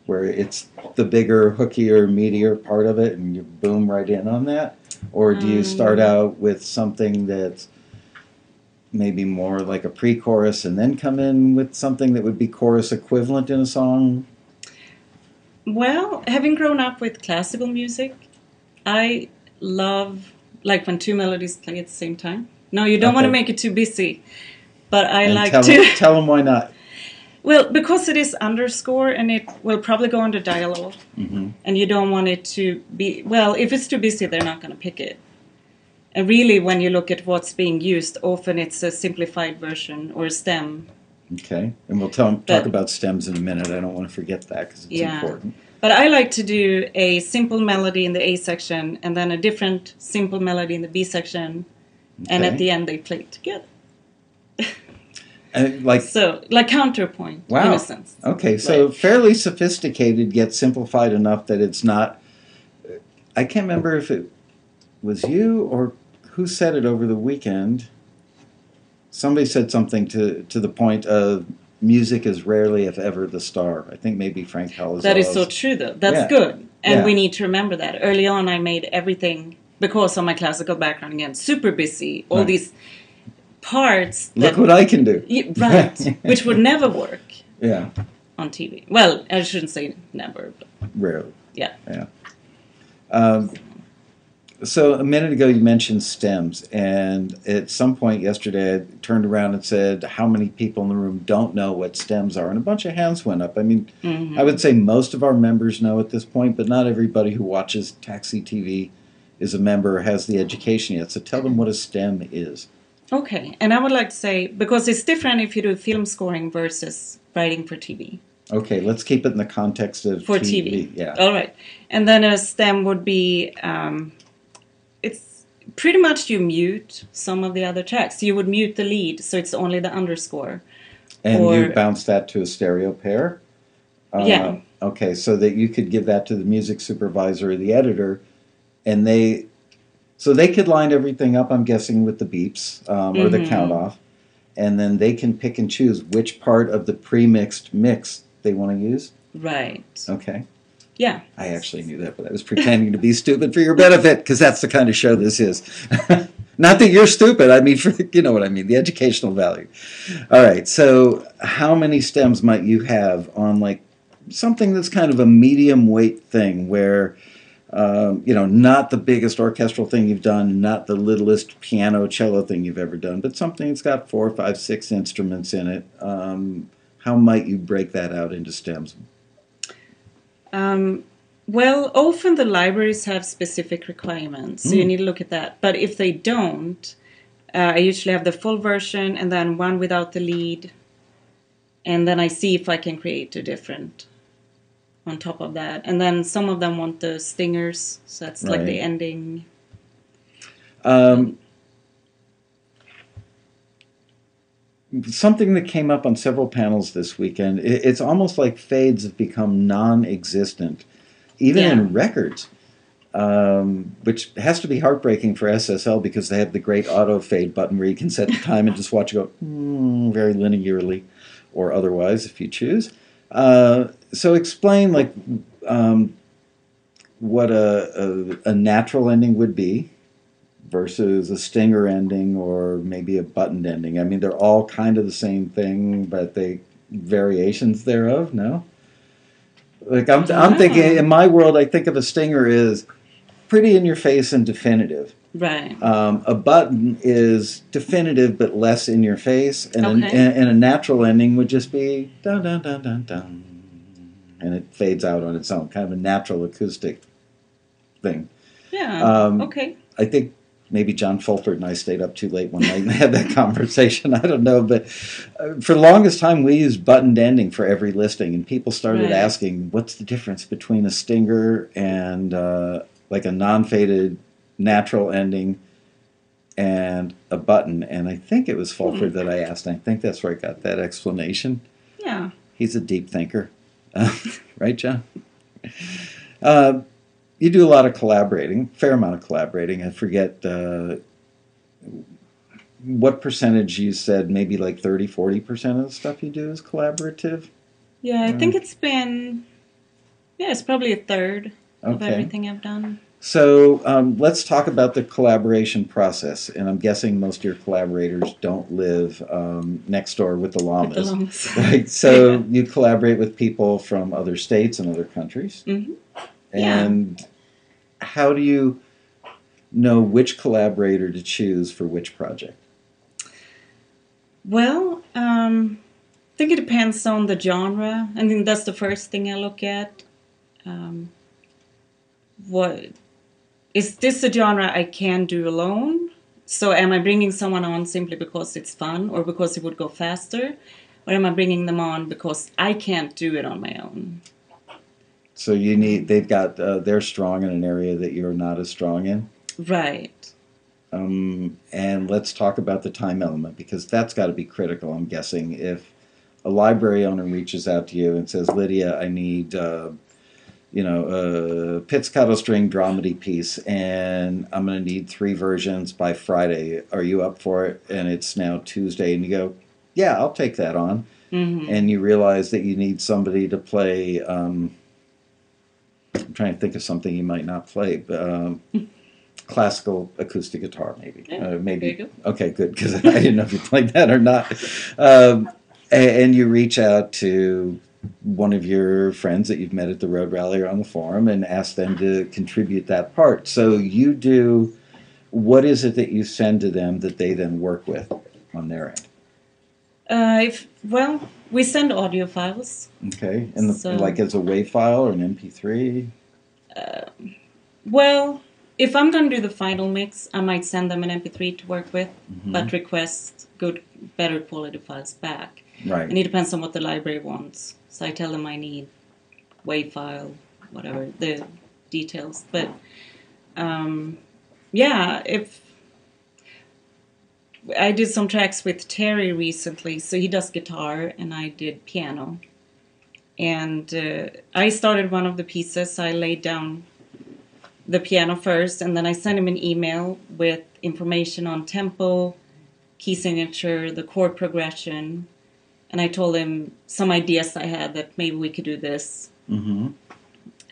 where it's the bigger, hookier, meatier part of it, and you boom right in on that, or do you start Um. out with something that's maybe more like a pre-chorus and then come in with something that would be chorus equivalent in a song? Well, having grown up with classical music, I love like when two melodies play at the same time. No, you don't want to make it too busy, but I and like tell to. Them, tell them why not. Well, because it is underscore and it will probably go under dialogue, hmm and you don't want it to be. Well, if it's too busy, they're not going to pick it. And really, when you look at what's being used, often it's a simplified version or a stem. Okay, and we'll tell, talk But- about stems in a minute. I don't want to forget that because it's Yeah. important. But I like to do a simple melody in the A section and then a different simple melody in the B section, and at the end they play it together. And like So, like counterpoint in Wow. a sense. Okay, so Right. fairly sophisticated yet simplified enough that it's not. Uh, I can't remember if it was you or who said it over the weekend. Somebody said something to to the point of music is rarely, if ever, the star. I think maybe Frank Halazar. That is so true, though. That's Yeah. good, and Yeah. we need to remember that. Early on, I made everything because of my classical background again super busy. All Right. these parts Look what I can do. Y- right, which would never work Yeah, on TV. Well, I shouldn't say never, but rarely. Yeah. Yeah. Um, so a minute ago you mentioned stems, and at some point yesterday I turned around and said, "How many people in the room don't know what stems are?" And a bunch of hands went up. I mean, mhm. I would say most of our members know at this point, but not everybody who watches Taxi TV is a member or has the education yet. So tell them what a stem is. Okay, and I would like to say because it's different if you do film scoring versus writing for TV. Okay, let's keep it in the context of For TV. TV. Yeah. All right, and then a stem would be um, it's pretty much you mute some of the other tracks. You would mute the lead, so it's only the underscore. And you bounce that to a stereo pair? Uh, Yeah. Okay, so that you could give that to the music supervisor or the editor, and they, so they could line everything up, I'm guessing, with the beeps um, or the Mhm. count off, and then they can pick and choose which part of the pre mixed mix they want to use? Right. Okay. Yeah. I actually knew that, but I was pretending to be stupid for your benefit because that's the kind of show this is. Not that you're stupid. I mean, for you know what I mean, the educational value. All right. So, how many stems might you have on like something that's kind of a medium weight thing, where um, you know, not the biggest orchestral thing you've done, not the littlest piano cello thing you've ever done, but something that's got four, five, six instruments in it. Um, how might you break that out into stems? Um, well, often the libraries have specific requirements, so you Mm. need to look at that. But if they don't, uh, I usually have the full version and then one without the lead, and then I see if I can create a different on top of that. And then some of them want the stingers, so that's like the ending. Um, something that came up on several panels this weekend. It, it's almost like fades have become non-existent, even Yeah. in records, um, which has to be heartbreaking for SSL because they have the great auto fade button where you can set the time and just watch it go mm, very linearly, or otherwise if you choose. Uh, so explain like um, what a, a, a natural ending would be versus a stinger ending or maybe a buttoned ending. I mean, they're all kind of the same thing, but they variations thereof. No, like I'm, I'm thinking in my world, I think of a stinger is pretty in your face and definitive. Right. Um, a button is definitive but less in your face, and, a, Okay. and, and a natural ending would just be dun dun dun dun dun, and it fades out on its own, kind of a natural acoustic thing. Yeah. Um, okay. I think maybe John Fulford and I stayed up too late one night and had that conversation. I don't know, but uh, for the longest time we used buttoned ending for every listing, and people started Right. asking, "What's the difference between a stinger and uh, like a non-faded natural ending and a button?" And I think it was Fulford that I asked. I think that's where I got that explanation. Yeah. He's a deep thinker, uh, right, John? Uh, you do a lot of collaborating, fair amount of collaborating. I forget uh, what percentage you said, maybe like 30, 40% of the stuff you do is collaborative. Yeah, I Mm. think it's been, yeah, it's probably a third of everything I've done. So um, let's talk about the collaboration process. And I'm guessing most of your collaborators don't live um, next door with the With llamas. the llamas. Right. So you collaborate with people from other states and other countries. Mhm. Yeah. And how do you know which collaborator to choose for which project? Well, um, I think it depends on the genre. I think that's the first thing I look at. Um, what is this a genre I can do alone? So am I bringing someone on simply because it's fun or because it would go faster, or am I bringing them on because I can't do it on my own? So you need they've got uh, they're strong in an area that you're not as strong in. Right. Um, and let's talk about the time element because that's got to be critical. I'm guessing if a library owner reaches out to you and says, "Lydia, I need, uh, you know, a pizzicato string dramedy piece, and I'm going to need three versions by Friday. Are you up for it?" And it's now Tuesday, and you go, "Yeah, I'll take that on." hmm And you realize that you need somebody to play. Um, I'm trying to think of something you might not play, but. Um, classical acoustic guitar maybe Yeah, uh, maybe go. okay good because i didn't know if you played that or not um, a- and, you reach out to one of your friends that you've met at the road rally or on the forum and ask them to contribute that part so you do what is it that you send to them that they then work with on their end Uh, if well, we send audio files. okay and the, So- like as a WAV file or an mp3 Uh, Well, if I'm going to do the final mix, I might send them an MP3 to work with, Mm-hmm. but request good, better quality files back. right And it depends on what the library wants. So I tell them I need WAV file, whatever the details. But um, yeah, if I did some tracks with Terry recently, so he does guitar and I did piano. And uh, I started one of the pieces. I laid down the piano first, and then I sent him an email with information on tempo, key signature, the chord progression, and I told him some ideas I had that maybe we could do this. mm-hmm.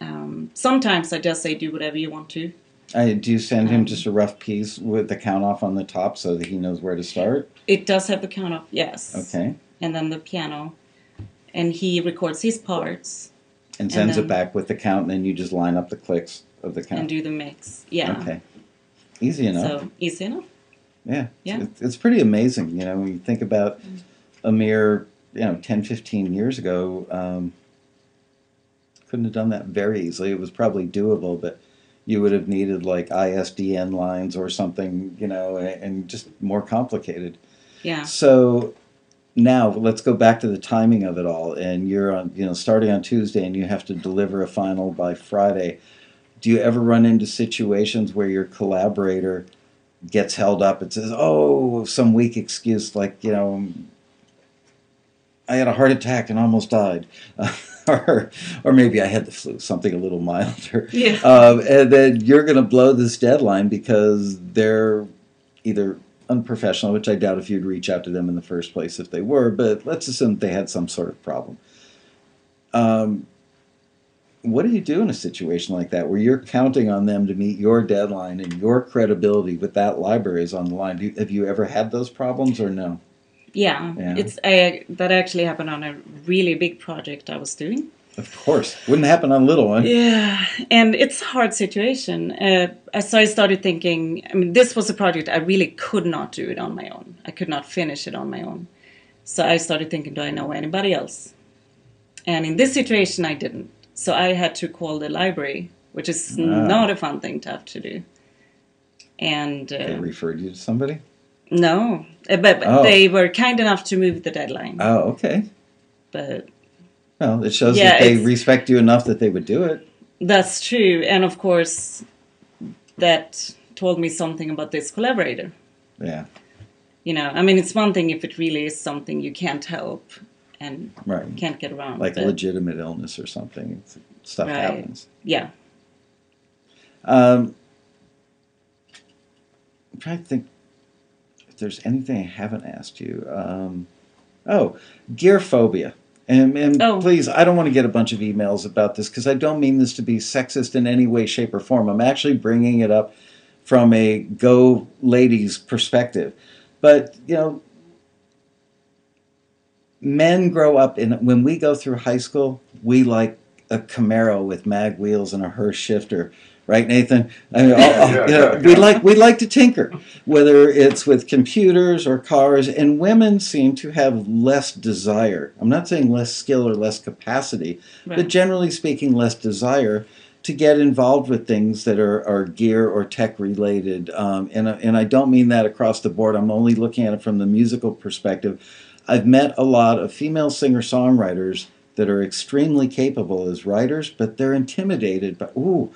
Um, sometimes I just say, do whatever you want to. I, do you send him Um, just a rough piece with the count off on the top so that he knows where to start It does have the count off, yes. okay And then the piano. And he records his parts and sends then- it back with the count, and then you just line up the clicks of the count. and do the mix. Yeah. Okay, easy enough. So easy enough. yeah, yeah. It's, it's pretty amazing. You know, when you think about a mere you know 10, 15 years ago, um, couldn't have done that very easily. It was probably doable, but you would have needed like ISDN lines or something, you know, and, and just more complicated. Yeah. So now let's go back to the timing of it all. And you're on, you know, starting on Tuesday, and you have to deliver a final by Friday. Do you ever run into situations where your collaborator gets held up and says, "Oh, some weak excuse like you know, I had a heart attack and almost died," or or maybe I had the flu, something a little milder. Yeah. Um, and then you're going to blow this deadline because they're either unprofessional, which I doubt if you'd reach out to them in the first place if they were, but let's assume they had some sort of problem. Um, what do you do in a situation like that where you're counting on them to meet your deadline and your credibility with that library is on the line? Do you, have you ever had those problems or no? Yeah. Yeah. It's I, that actually happened on a really big project I was doing. Of course, wouldn't happen on a little one. Yeah, and it's a hard situation. Uh, so I started thinking. I mean, this was a project I really could not do it on my own. I could not finish it on my own. So I started thinking, do I know anybody else? And in this situation, I didn't. So I had to call the library, which is Ah. not a fun thing to have to do. And They uh, referred you to somebody. no, but, but Oh. they were kind enough to move the deadline. Oh, okay. But Well, it shows Yeah, that they respect you enough that they would do it. That's true, and of course, that told me something about this collaborator. Yeah, You know, I mean, it's one thing if it really is something you can't help and right. can't get around. Like but legitimate illness or something. Stuff Right. happens. yeah, Um, I'm trying to think there's anything I haven't asked you. Um, oh, gear phobia. And, and Oh. please, I don't want to get a bunch of emails about this because I don't mean this to be sexist in any way, shape, or form. I'm actually bringing it up from a go ladies perspective. But, you know, men grow up in when we go through high school, we like a Camaro with mag wheels and a Hurst shifter, right, Nathan? I mean, all- all- Yeah, you know, yeah, we yeah. like we like to tinker, whether it's with computers or cars. And women seem to have less desire. I'm not saying less skill or less capacity, but generally speaking, less desire to get involved with things that are, are gear or tech related. Um, and, and I don't mean that across the board. I'm only looking at it from the musical perspective. I've met a lot of female singer songwriters that are extremely capable as writers, but they're intimidated. But ooh,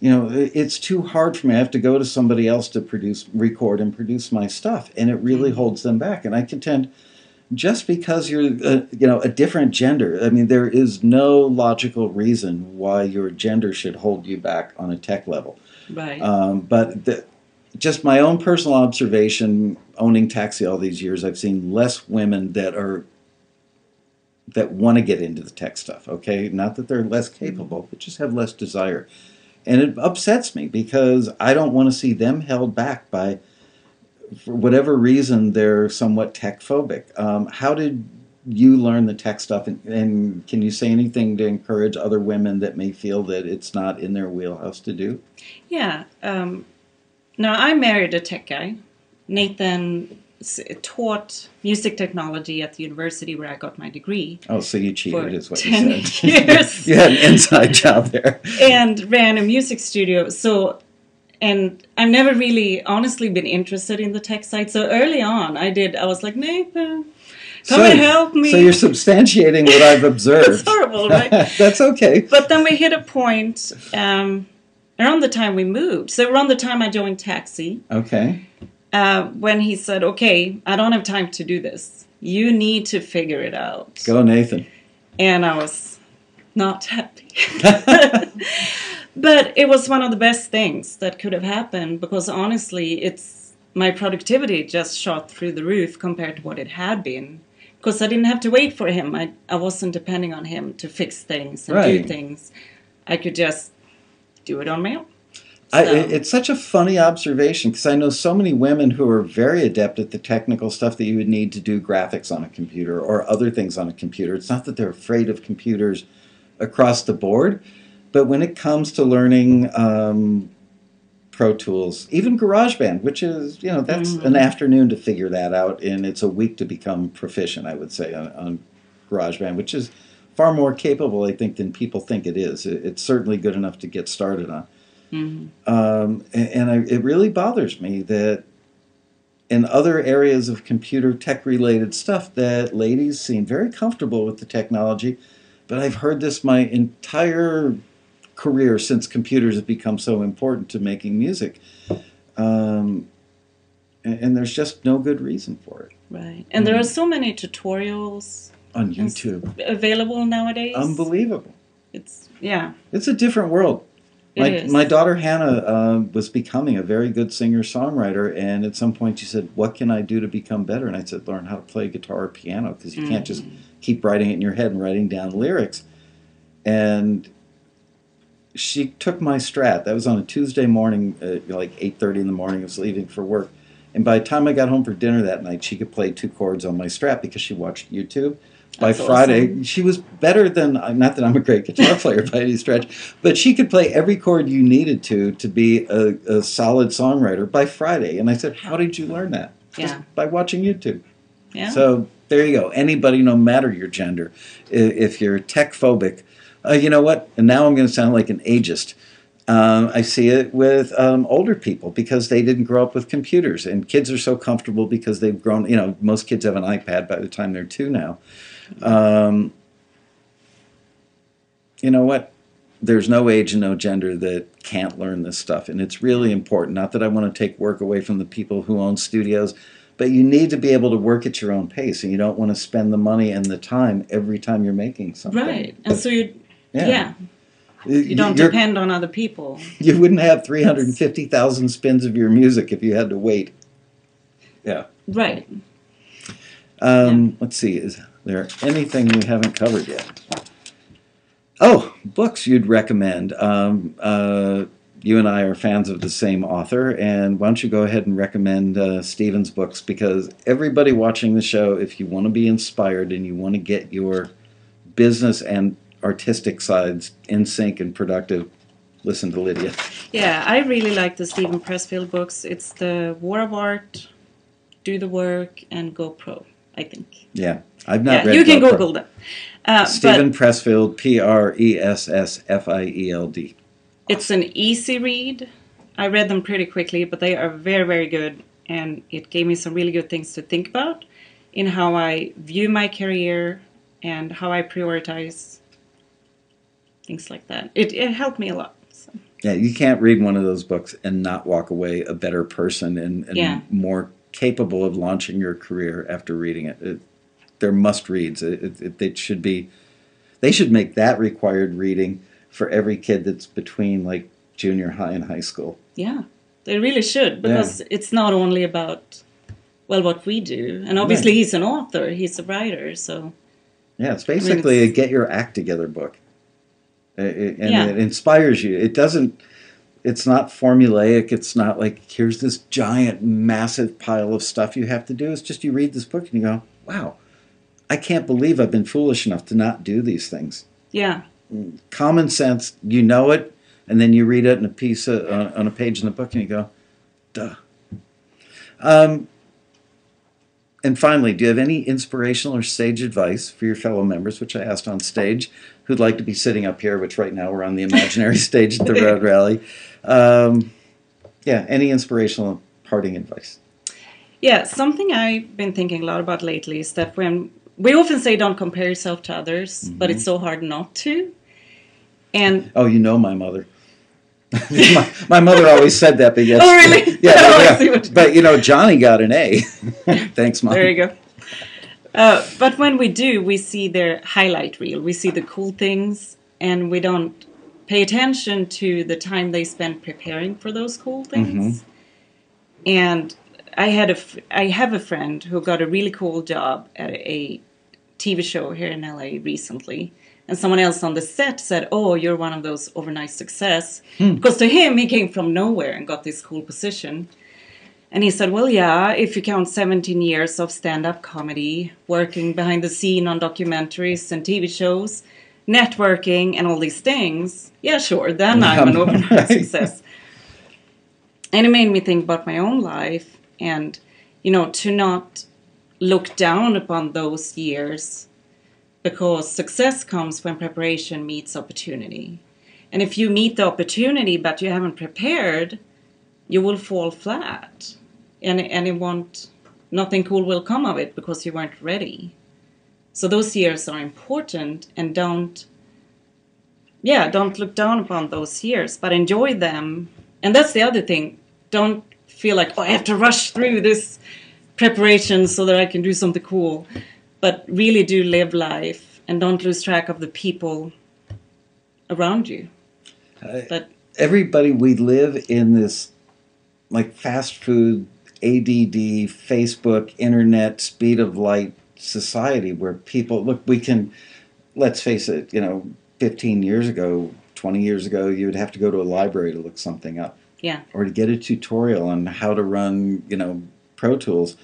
you know, it's too hard for me. I have to go to somebody else to produce, record, and produce my stuff, and it really holds them back. And I contend, just because you're, uh, you know, a different gender, I mean, there is no logical reason why your gender should hold you back on a tech level. Right. Um, but the, just my own personal observation, owning taxi all these years, I've seen less women that are that want to get into the tech stuff. Okay, not that they're less capable, but just have less desire, and it upsets me because I don't want to see them held back by, for whatever reason, they're somewhat tech phobic. Um, how did you learn the tech stuff, and, and can you say anything to encourage other women that may feel that it's not in their wheelhouse to do? Yeah. Um, now, I married a tech guy. Nathan taught music technology at the university where I got my degree Oh, so you cheated, is what 10 you said. years you had an inside job there. and ran a music studio. So, and I've never really honestly been interested in the tech side. So early on, I did, I was like, Nathan, come so, and help me. So you're substantiating what I've observed. It's horrible, right? That's okay. But then we hit a point um, around the time we moved. So around the time I joined Taxi, Okay. Uh, when he said, "Okay, I don't have time to do this. You need to figure it out." Go, Nathan. And I was not happy. but it was one of the best things that could have happened because honestly, it's my productivity just shot through the roof compared to what it had been. Because I didn't have to wait for him. I, I wasn't depending on him to fix things and Right. do things. I could just do it on my own. I, So- it- it's such a funny observation because I know so many women who are very adept at the technical stuff that you would need to do graphics on a computer or other things on a computer. It's not that they're afraid of computers across the board, but when it comes to learning um, Pro Tools, even GarageBand, which is, you know, that's Mhm. an afternoon to figure that out, and it's a week to become proficient, I would say, on, on GarageBand, which is far more capable, I think, than people think it is. It, it's certainly good enough to get started on. Mhm. Um, and and I, it really bothers me that in other areas of computer tech related stuff that ladies seem very comfortable with the technology, but I've heard this my entire career since computers have become so important to making music. Um, and, and there's just no good reason for it Right. And there are so many tutorials on YouTube. available nowadays. Unbelievable. It's yeah. It's a different world. My, is. my daughter Hannah uh, was becoming a very good singer songwriter, and at some point she said, "What can I do to become better?" And I said, "Learn how to play guitar or piano because you can't just Mm-hmm. keep writing it in your head and writing down lyrics." And she took my Strat. That was on a Tuesday morning, uh, like eight thirty in the morning. I was leaving for work, and by the time I got home for dinner that night, she could play two chords on my Strat because she watched YouTube. By That's Friday, awesome. she was better than uh, not that I'm a great guitar player by any stretch, but she could play every chord you needed to to be a, a solid songwriter by Friday. And I said, "How did you learn that?" Just Yeah. by watching YouTube. Yeah. So there you go. Anybody, no matter your gender, if you're tech phobic, uh, you know what? And now I'm going to sound like an ageist. Um, I see it with um, older people because they didn't grow up with computers, and kids are so comfortable because they've grown. You know, most kids have an iPad by the time they're two now. Um, you know what? There's no age and no gender that can't learn this stuff, and it's really important. Not that I want to take work away from the people who own studios, but you need to be able to work at your own pace, and you don't want to spend the money and the time every time you're making something. right. And so you Yeah. yeah. You don't You're- depend on other people. You wouldn't have 350,000 spins of your music if you had to wait. Yeah. Right. Um, Let's see, is there anything we haven't covered yet? Oh, books you'd recommend. Um, uh, you and I are fans of the same author, and why don't you go ahead and recommend uh, Steven's books? Because everybody watching the show, if you want to be inspired and you want to get your business and artistic sides in sync and productive, listen to Lydia. Yeah, I really like the Steven Pressfield books. It's the War of Art, Do the Work, and Go Pro. I think. Yeah, I've not yeah, read you can. Google them. Uh, Steven Pressfield, P R E S S F I E L D. it's an easy read. I read them pretty quickly, but they are very, very good, and it gave me some really good things to think about in how I view my career and how I prioritize things like that. It it helped me a lot. So. Yeah, you can't read one of those books and not walk away a better person and, and Yeah. more capable of launching your career after reading it. it they're must reads. It, it, it, should be. They should make that required reading for every kid that's between like junior high and high school. Yeah, they really should because it's not only about well what we do, and obviously he's an author, he's a writer, so Yeah, it's basically it's- a get your act together book. It- and Yeah. it inspires you. It doesn't. It's not formulaic. It's not like here's this giant, massive pile of stuff you have to do. It's just you read this book and you go, "Wow, I can't believe I've been foolish enough to not do these things." yeah, Common sense, you know it, and then you read it in a piece of, on, on a page in the book and you go, "Duh." Um, and finally, do you have any inspirational or sage advice for your fellow members, which I asked on stage, who'd like to be sitting up here, which right now we're on the imaginary stage at the Road Rally? Um, yeah, any inspirational parting advice? yeah. Something I've been thinking a lot about lately is that when we often say don't compare yourself to others, but it's so hard not to. And Oh, you know my mother. my, my mother always said that, but yes. Oh, really? Yeah, but, yeah. you but you know, Johnny got an A. Thanks, mom. there you go. Uh, but when we do, we see their highlight reel. We see the cool things, and we don't pay attention to the time they spend preparing for those cool mm-hmm. things. And I had a, I have a friend who got a really cool job at a TV show here in LA recently. And someone else on the set said, "Oh, you're one of those overnight success," hmm. because to him, he came from nowhere and got this cool position. And he said, Well, yeah, if you count 17 years of stand up comedy, working behind the scene on documentaries and TV shows, networking, and all these things, yeah, sure, then I'm an overnight success. And it made me think about my own life and, you know, to not look down upon those years because success comes when preparation meets opportunity. And if you meet the opportunity but you haven't prepared, you will fall flat and and it won't nothing cool will come of it because you weren't ready so those years are important and don't yeah don't look down upon those years but enjoy them. And that's the other thing. Don't feel like oh i have to rush through this preparation so that i can do something cool. But really do live life and don't lose track of the people around you. But everybody we live in this like fast food ADD Facebook internet speed of light society where people look we can let's face it you know 15 years ago 20 years ago you would have to go to a library to look something up. Yeah. Or to get a tutorial on how to run you know pro tools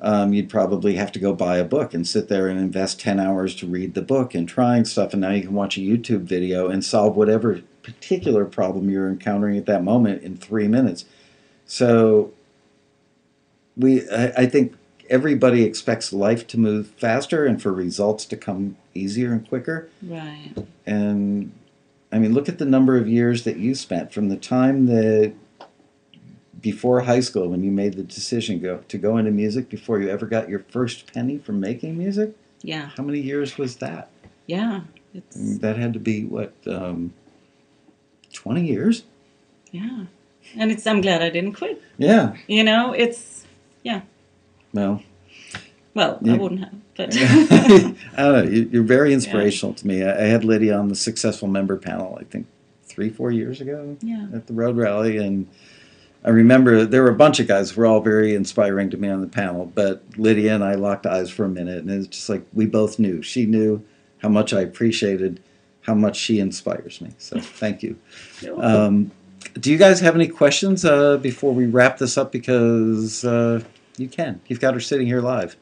um, you'd probably have to go buy a book and sit there and invest 10 hours to read the book and trying stuff and now you can watch a youtube video and solve whatever particular problem you're encountering at that moment in three minutes. So we I, I think everybody expects life to move faster and for results to come easier and quicker right and I mean, look at the number of years that you spent from the time that before high school when you made the decision go to go into music before you ever got your first penny from making music. yeah How many years was that? yeah it's That had to be what um, twenty years. Yeah. And it's I'm glad I didn't quit. Yeah. You know, it's Well, well, Yeah. I wouldn't have, but I don't know. You- You're very inspirational to me. I I had Lydia on the successful member panel. I think three, four years ago Yeah. at the road rally, and I remember there were a bunch of guys who were all very inspiring to me on the panel. But Lydia and I locked eyes for a minute, and it's just like we both knew. She knew how much I appreciated how much she inspires me. So thank you. Um, do you guys have any questions uh, before we wrap this up? Because uh, you can. You've got her sitting here live,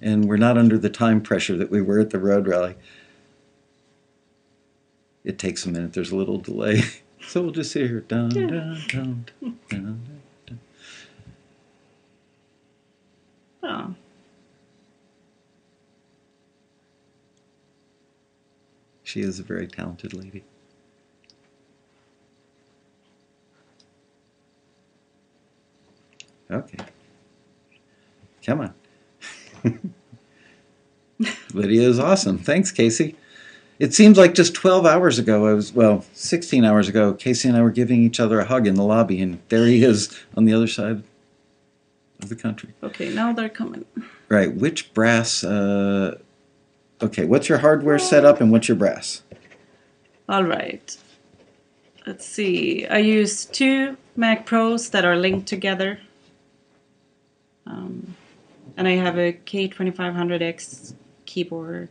and we're not under the time pressure that we were at the road rally. It takes a minute. There's a little delay, so we'll just sit here. Dun, Yeah. dun, dun, dun, dun, dun. Oh. She is a very talented lady. Okay. Come on. Lydia is awesome. Thanks, Casey. It seems like just 12 hours ago, I was, well, 16 hours ago, Casey and I were giving each other a hug in the lobby, and there he is on the other side of the country. Okay, now they're coming. Right. Which brass? Uh, okay. What's your hardware setup and what's your brass? All right. Let's see. I use two Mac Pros that are linked together. Um, and I have a K2500X keyboard.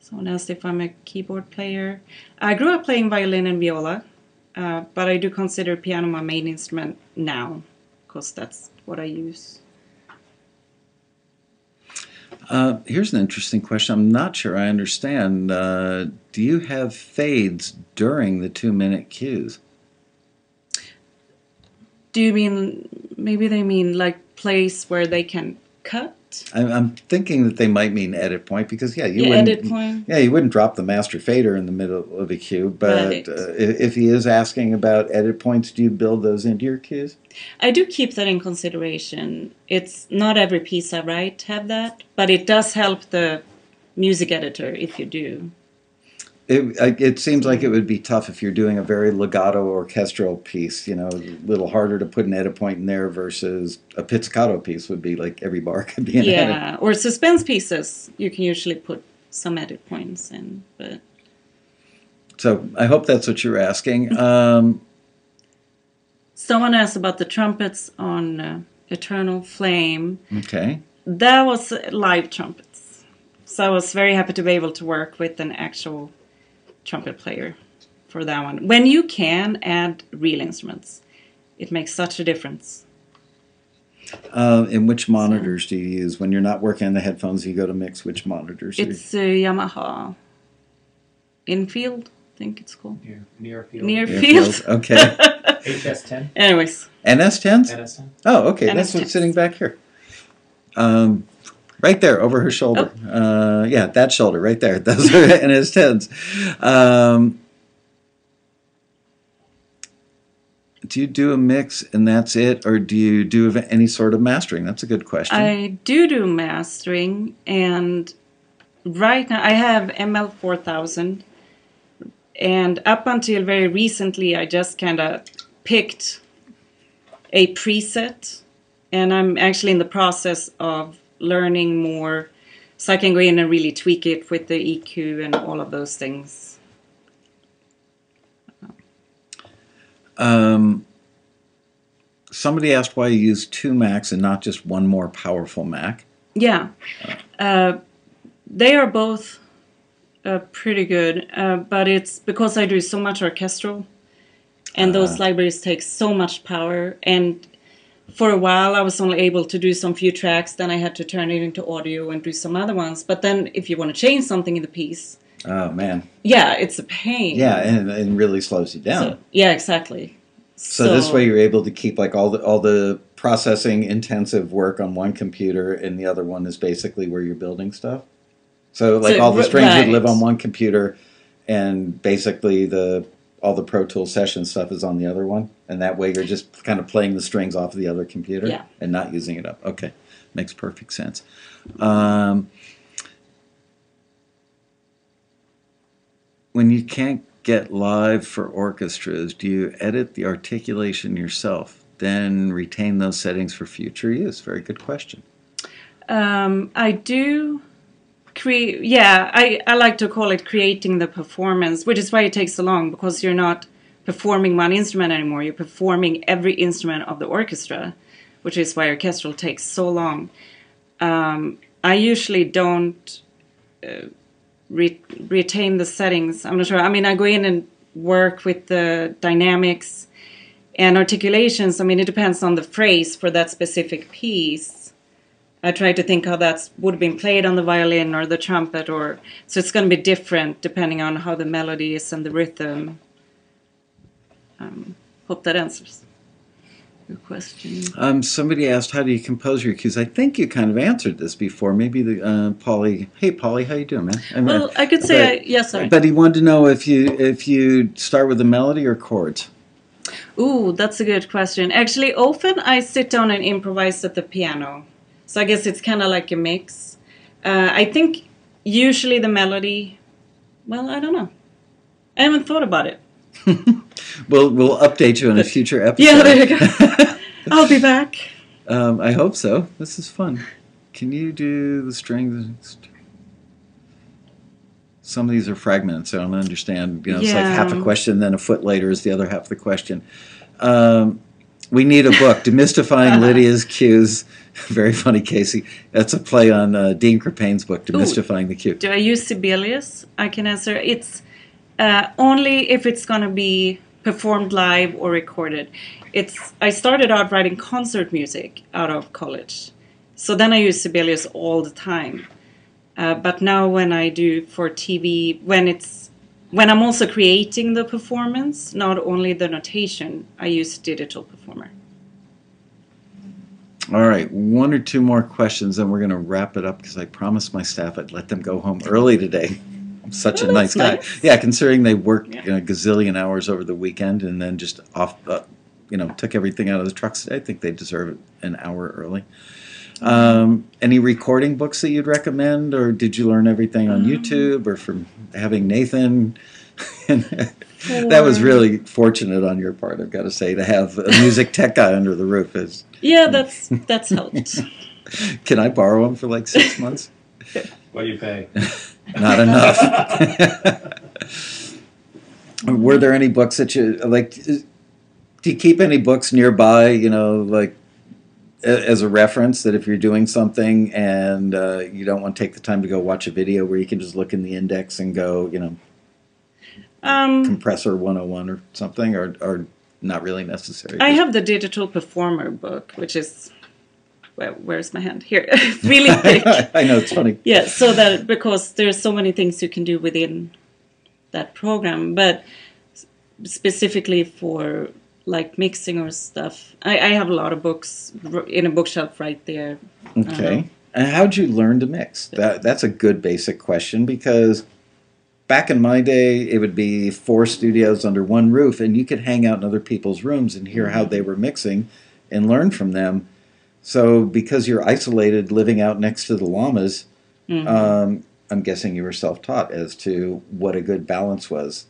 Someone asked if I'm a keyboard player. I grew up playing violin and viola, uh, but I do consider piano my main instrument now, because that's what I use. Uh, here's an interesting question. I'm not sure I understand. Uh, do you have fades during the two minute cues? Do you mean maybe they mean like place where they can cut? I'm, I'm thinking that they might mean edit point because yeah, you yeah, wouldn't. edit point. Yeah, you wouldn't drop the master fader in the middle of a cue. But Right. uh, if, if he is asking about edit points, do you build those into your cues? I do keep that in consideration. It's not every piece I write have that, but it does help the music editor if you do. It, it seems like it would be tough if you're doing a very legato orchestral piece. You know, a little harder to put an edit point in there versus a pizzicato piece would be like every bar could be an edit. Yeah, or suspense pieces, you can usually put some edit points in, but So I hope that's what you're asking. Um, someone asked about the trumpets on uh, Eternal Flame. okay. That was live trumpets. So I was very happy to be able to work with an actual trumpet player for that one. When you can add real instruments, it makes such a difference. Uh, and which monitors do you use when you're not working on the headphones? You go to mix. Which monitors? It's a Yamaha Infield, I think it's called. Near, near field. Near Airfield. field. Okay. HS10, Anyways, NS10s. NS10. Oh, okay. That's NS10s. what's sitting back here. Um, right there, over her shoulder. Uh, yeah, that shoulder right there. Those are NS10s. Um, do you do a mix and that's it, or do you do any sort of mastering? That's a good question. I do do mastering, and right now I have ML 4000, and up until very recently, I just kind of picked a preset, and I'm actually in the process of learning more, so I can go in and really tweak it with the EQ and all of those things. Um, somebody asked why you use two Macs and not just one more powerful Mac. Yeah, uh, they are both uh, pretty good, uh, but it's because I do so much orchestral, and those libraries take so much power. And for a while, I was only able to do some few tracks. Then I had to turn it into audio and do some other ones. But then, if you want to change something in the piece, Oh man, yeah, it's a pain. yeah, and it really slows you down. So, yeah, exactly. So, this way you're able to keep like all the all the processing intensive work on one computer and the other one is basically where you're building stuff. So like So, all the strings would live on one computer and basically the all the Pro Tool session stuff is on the other one and that way you're just kind of playing the strings off of the other computer Yeah. and not using it up. Okay. Makes perfect sense. Um, when you can't get live for orchestras, do you edit the articulation yourself, then retain those settings for future use? Very good question. Um, I do create, yeah, I, I like to call it creating the performance, which is why it takes so long because you're not performing one instrument anymore. You're performing every instrument of the orchestra, which is why orchestral takes so long. Um, I usually don't uh, re- retain the settings. I'm not sure. I mean, I go in and work with the dynamics and articulations. I mean, it depends on the phrase for that specific piece. I try to think how that would have been played on the violin or the trumpet, or so it's going to be different depending on how the melody is and the rhythm. Um, hope that answers your question. Um, somebody asked, "How do you compose your cues?" I think you kind of answered this before. Maybe the uh, Polly. Hey, Polly, how you doing, man? I mean, Well, I could say but- I, yes, sorry. But he wanted to know if you if you start with a melody or chords. Ooh, that's a good question. Actually, often I sit down and improvise at the piano. So I guess it's kind of like a mix. Uh, I think usually the melody, well, I don't know. I haven't thought about it. We'll we'll update you on a future episode. Yeah, there you go. I'll be back. um, I hope so. This is fun. Can you do the strings? Some of these are fragments. I don't understand. You know, it's like half a question, then a foot later is the other half of the question. Um, we need a book, Demystifying Lydia's Cues. Very funny, Casey. That's a play on uh, Dean Crapane's book, Demystifying the Cue. Do I use Sibelius? I can answer. It's uh, only if it's going to be performed live or recorded. It's. I started out writing concert music out of college, so then I use Sibelius all the time. Uh, but now when I do for TV, when it's when I'm also creating the performance, not only the notation, I use Digital Performer. All right, one or two more questions, then we're going to wrap it up because I promised my staff I'd let them go home early today. I'm such Oh, a nice that's guy. nice. Yeah, considering they worked Yeah. you know, a gazillion hours over the weekend and then just off, uh, you know, took everything out of the trucks. I think they deserve an hour early. Um, any recording books that you'd recommend, or did you learn everything on Um, YouTube or from having Nathan? that was really fortunate on your part, I've got to say, to have a music tech guy under the roof. Is Yeah, that's that's helped. Can I borrow them for like six months? What do you pay? Not enough. Were there any books that you like? Do you keep any books nearby? You know, like as a reference that if you're doing something and uh, you don't want to take the time to go watch a video, where you can just look in the index and go, you know, Um, compressor 101 or something, or or not really necessary. I have the digital performer book, which is where, where's my hand here? really big I know it's funny. yeah, so that because there's so many things you can do within that program, but specifically for like mixing or stuff, I, I have a lot of books in a bookshelf right there. Okay. Uh-huh. And how'd you learn to mix? That that's a good basic question because back in my day it would be four studios under one roof and you could hang out in other people's rooms and hear how mm-hmm. they were mixing and learn from them. So because you're isolated living out next to the llamas, Mhm. um, I'm guessing you were self-taught as to what a good balance was.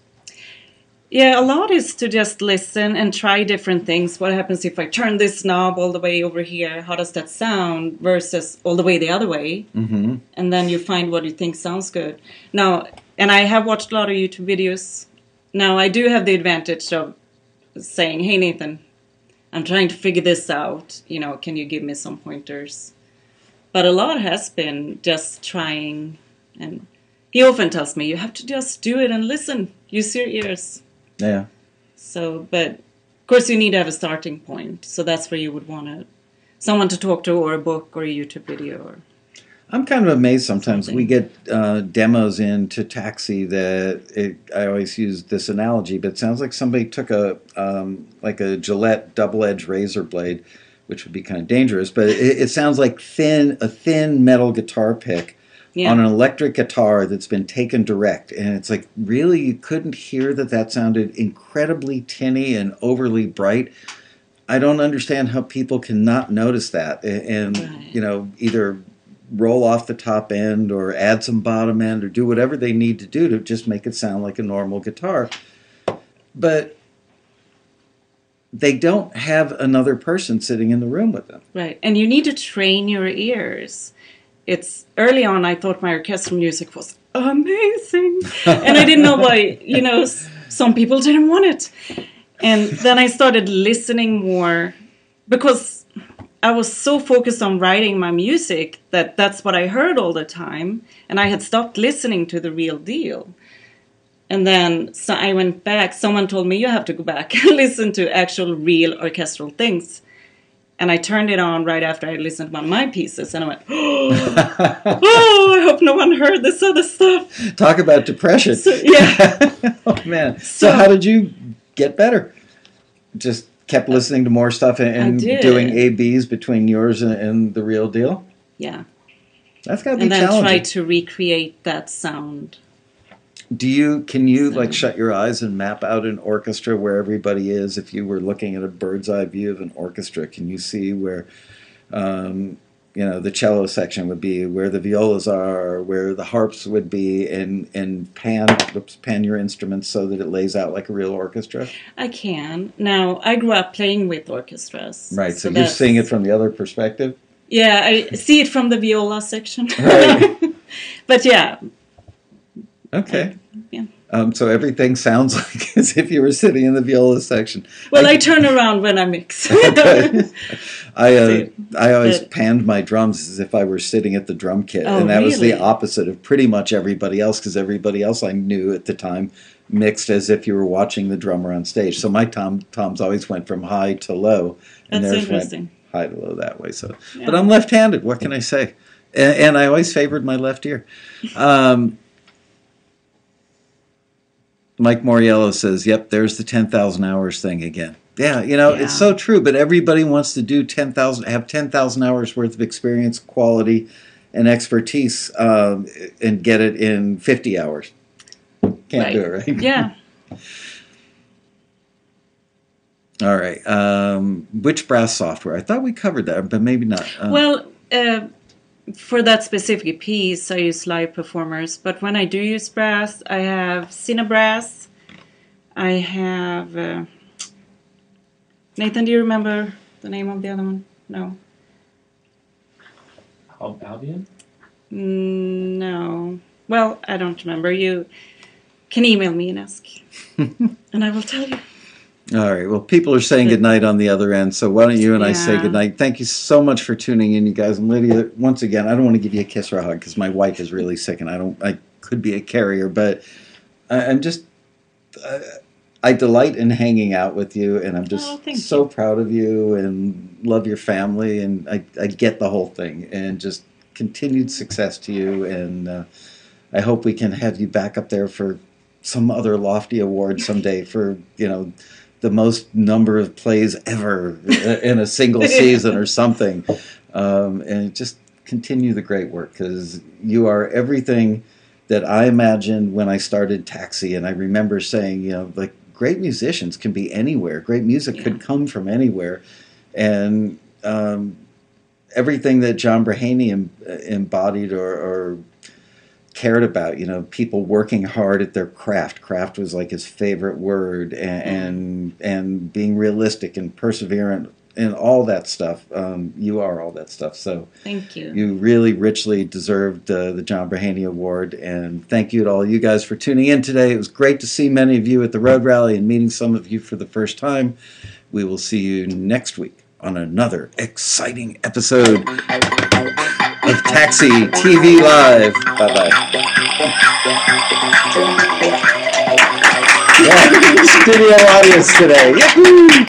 Yeah, a lot is to just listen and try different things. What happens if I turn this knob all the way over here? How does that sound versus all the way the other way? Mm-hmm. and then you find what you think sounds good. Now, and I have watched a lot of YouTube videos. Now, I do have the advantage of saying, "Hey, Nathan, I'm trying to figure this out. You know, can you give me some pointers?" But a lot has been just trying, and he often tells me, "You have to just do it and listen. Use your ears." Yeah. So, but of course, you need to have a starting point. So that's where you would want to someone to talk to, or a book, or a YouTube video, or I'm kind of amazed sometimes. Something. We get uh, demos into Taxi that it, I always use this analogy, but it sounds like somebody took a um, like a Gillette double-edged razor blade, which would be kind of dangerous. But it, it sounds like thin a thin metal guitar pick yeah. on an electric guitar that's been taken direct, and it's like really you couldn't hear that that sounded incredibly tinny and overly bright. I don't understand how people cannot notice that, a- and Right. you know either roll off the top end or add some bottom end or do whatever they need to do to just make it sound like a normal guitar. But they don't have another person sitting in the room with them. Right. And you need to train your ears. it's early on. I thought my orchestral music was amazing, and I didn't know why. You know, some people didn't want it, and then I started listening more because I was so focused on writing my music that that's what I heard all the time, and I had stopped listening to the real deal. And then so I went back. Someone told me you have to go back and listen to actual real orchestral things. And I turned it on right after I listened to one of my pieces, and I went, "Oh, I hope no one heard this other stuff." Talk about depression. So, yeah. oh man. So, So- how did you get better? Just kept listening to more stuff and, and doing A Bs between yours and, and the real deal. Yeah, That's got to be and then try to recreate that sound. Do you can you like shut your eyes and map out an orchestra where everybody is? If you were looking at a bird's eye view of an orchestra, can you see where, um, you know, the cello section would be, where the violas are, where the harps would be, and and pan oops, pan your instruments so that it lays out like a real orchestra? I can now. I grew up playing with orchestras, Right. So, you're seeing it from the other perspective. Yeah, I see it from the viola section. Right. but yeah, Okay. Yeah. Um, so everything sounds like as if you were sitting in the viola section. well, I- I, turn around when I mix. Okay. I uh, I always but- panned my drums as if I were sitting at the drum kit, Oh, and that was the opposite of pretty much everybody else because everybody else I knew at the time mixed as if you were watching the drummer on stage. So my tom toms always went from high to low, and That's interesting. high to low that way. So, Yeah. but I'm left-handed. What can I say? And, and I always favored my left ear. Um, Mike Moriello says, "Yep, there's the ten thousand hours thing again." Yeah, you know Yeah. it's so true. But everybody wants to do ten thousand, have ten thousand hours worth of experience, quality, and expertise, um, and get it in fifty hours. Can't do it, right? yeah. All right. Um, which brass software? I thought we covered that, but maybe not. Uh, Well, uh, for that specific piece, I use live performers. But when I do use brass, I have Cinebrass. I have uh, Nathan. Do you remember the name of the other one? No. Al- Albion? Mm, No. Well, I don't remember. You can email me and ask, and I will tell you. All right. Well, people are saying goodnight on the other end, so why don't you and I say Yeah. goodnight? Thank you so much for tuning in, you guys. And Lydia, once again, I don't want to give you a kiss or a hug because my wife is really sick, and I don't. I could be a carrier, but I, I'm just. Uh, I delight in hanging out with you, and I'm just Oh, so proud of you and love your family, and I, I get the whole thing, and just continued success to you, and uh, I hope we can have you back up there for some other lofty award someday for you know the most number of plays ever in a single season or something, um, and just continue the great work because you are everything that I imagined when I started Taxi, and I remember saying, you know, like great musicians can be anywhere. Great music could come from anywhere, and um, everything that John Braheny em- embodied or, or cared about. You know, people working hard at their craft. Craft was like his favorite word, and and, and being realistic and perseverant and all that stuff. Um, you are all that stuff. So Thank you. you really richly deserved uh, the John Braheny Award, and thank you to all you guys for tuning in today. It was great to see many of you at the Road Rally and meeting some of you for the first time. We will see you next week on another exciting episode of Taxi TV Live. Bye bye. Yeah, studio audience today. Yahoo!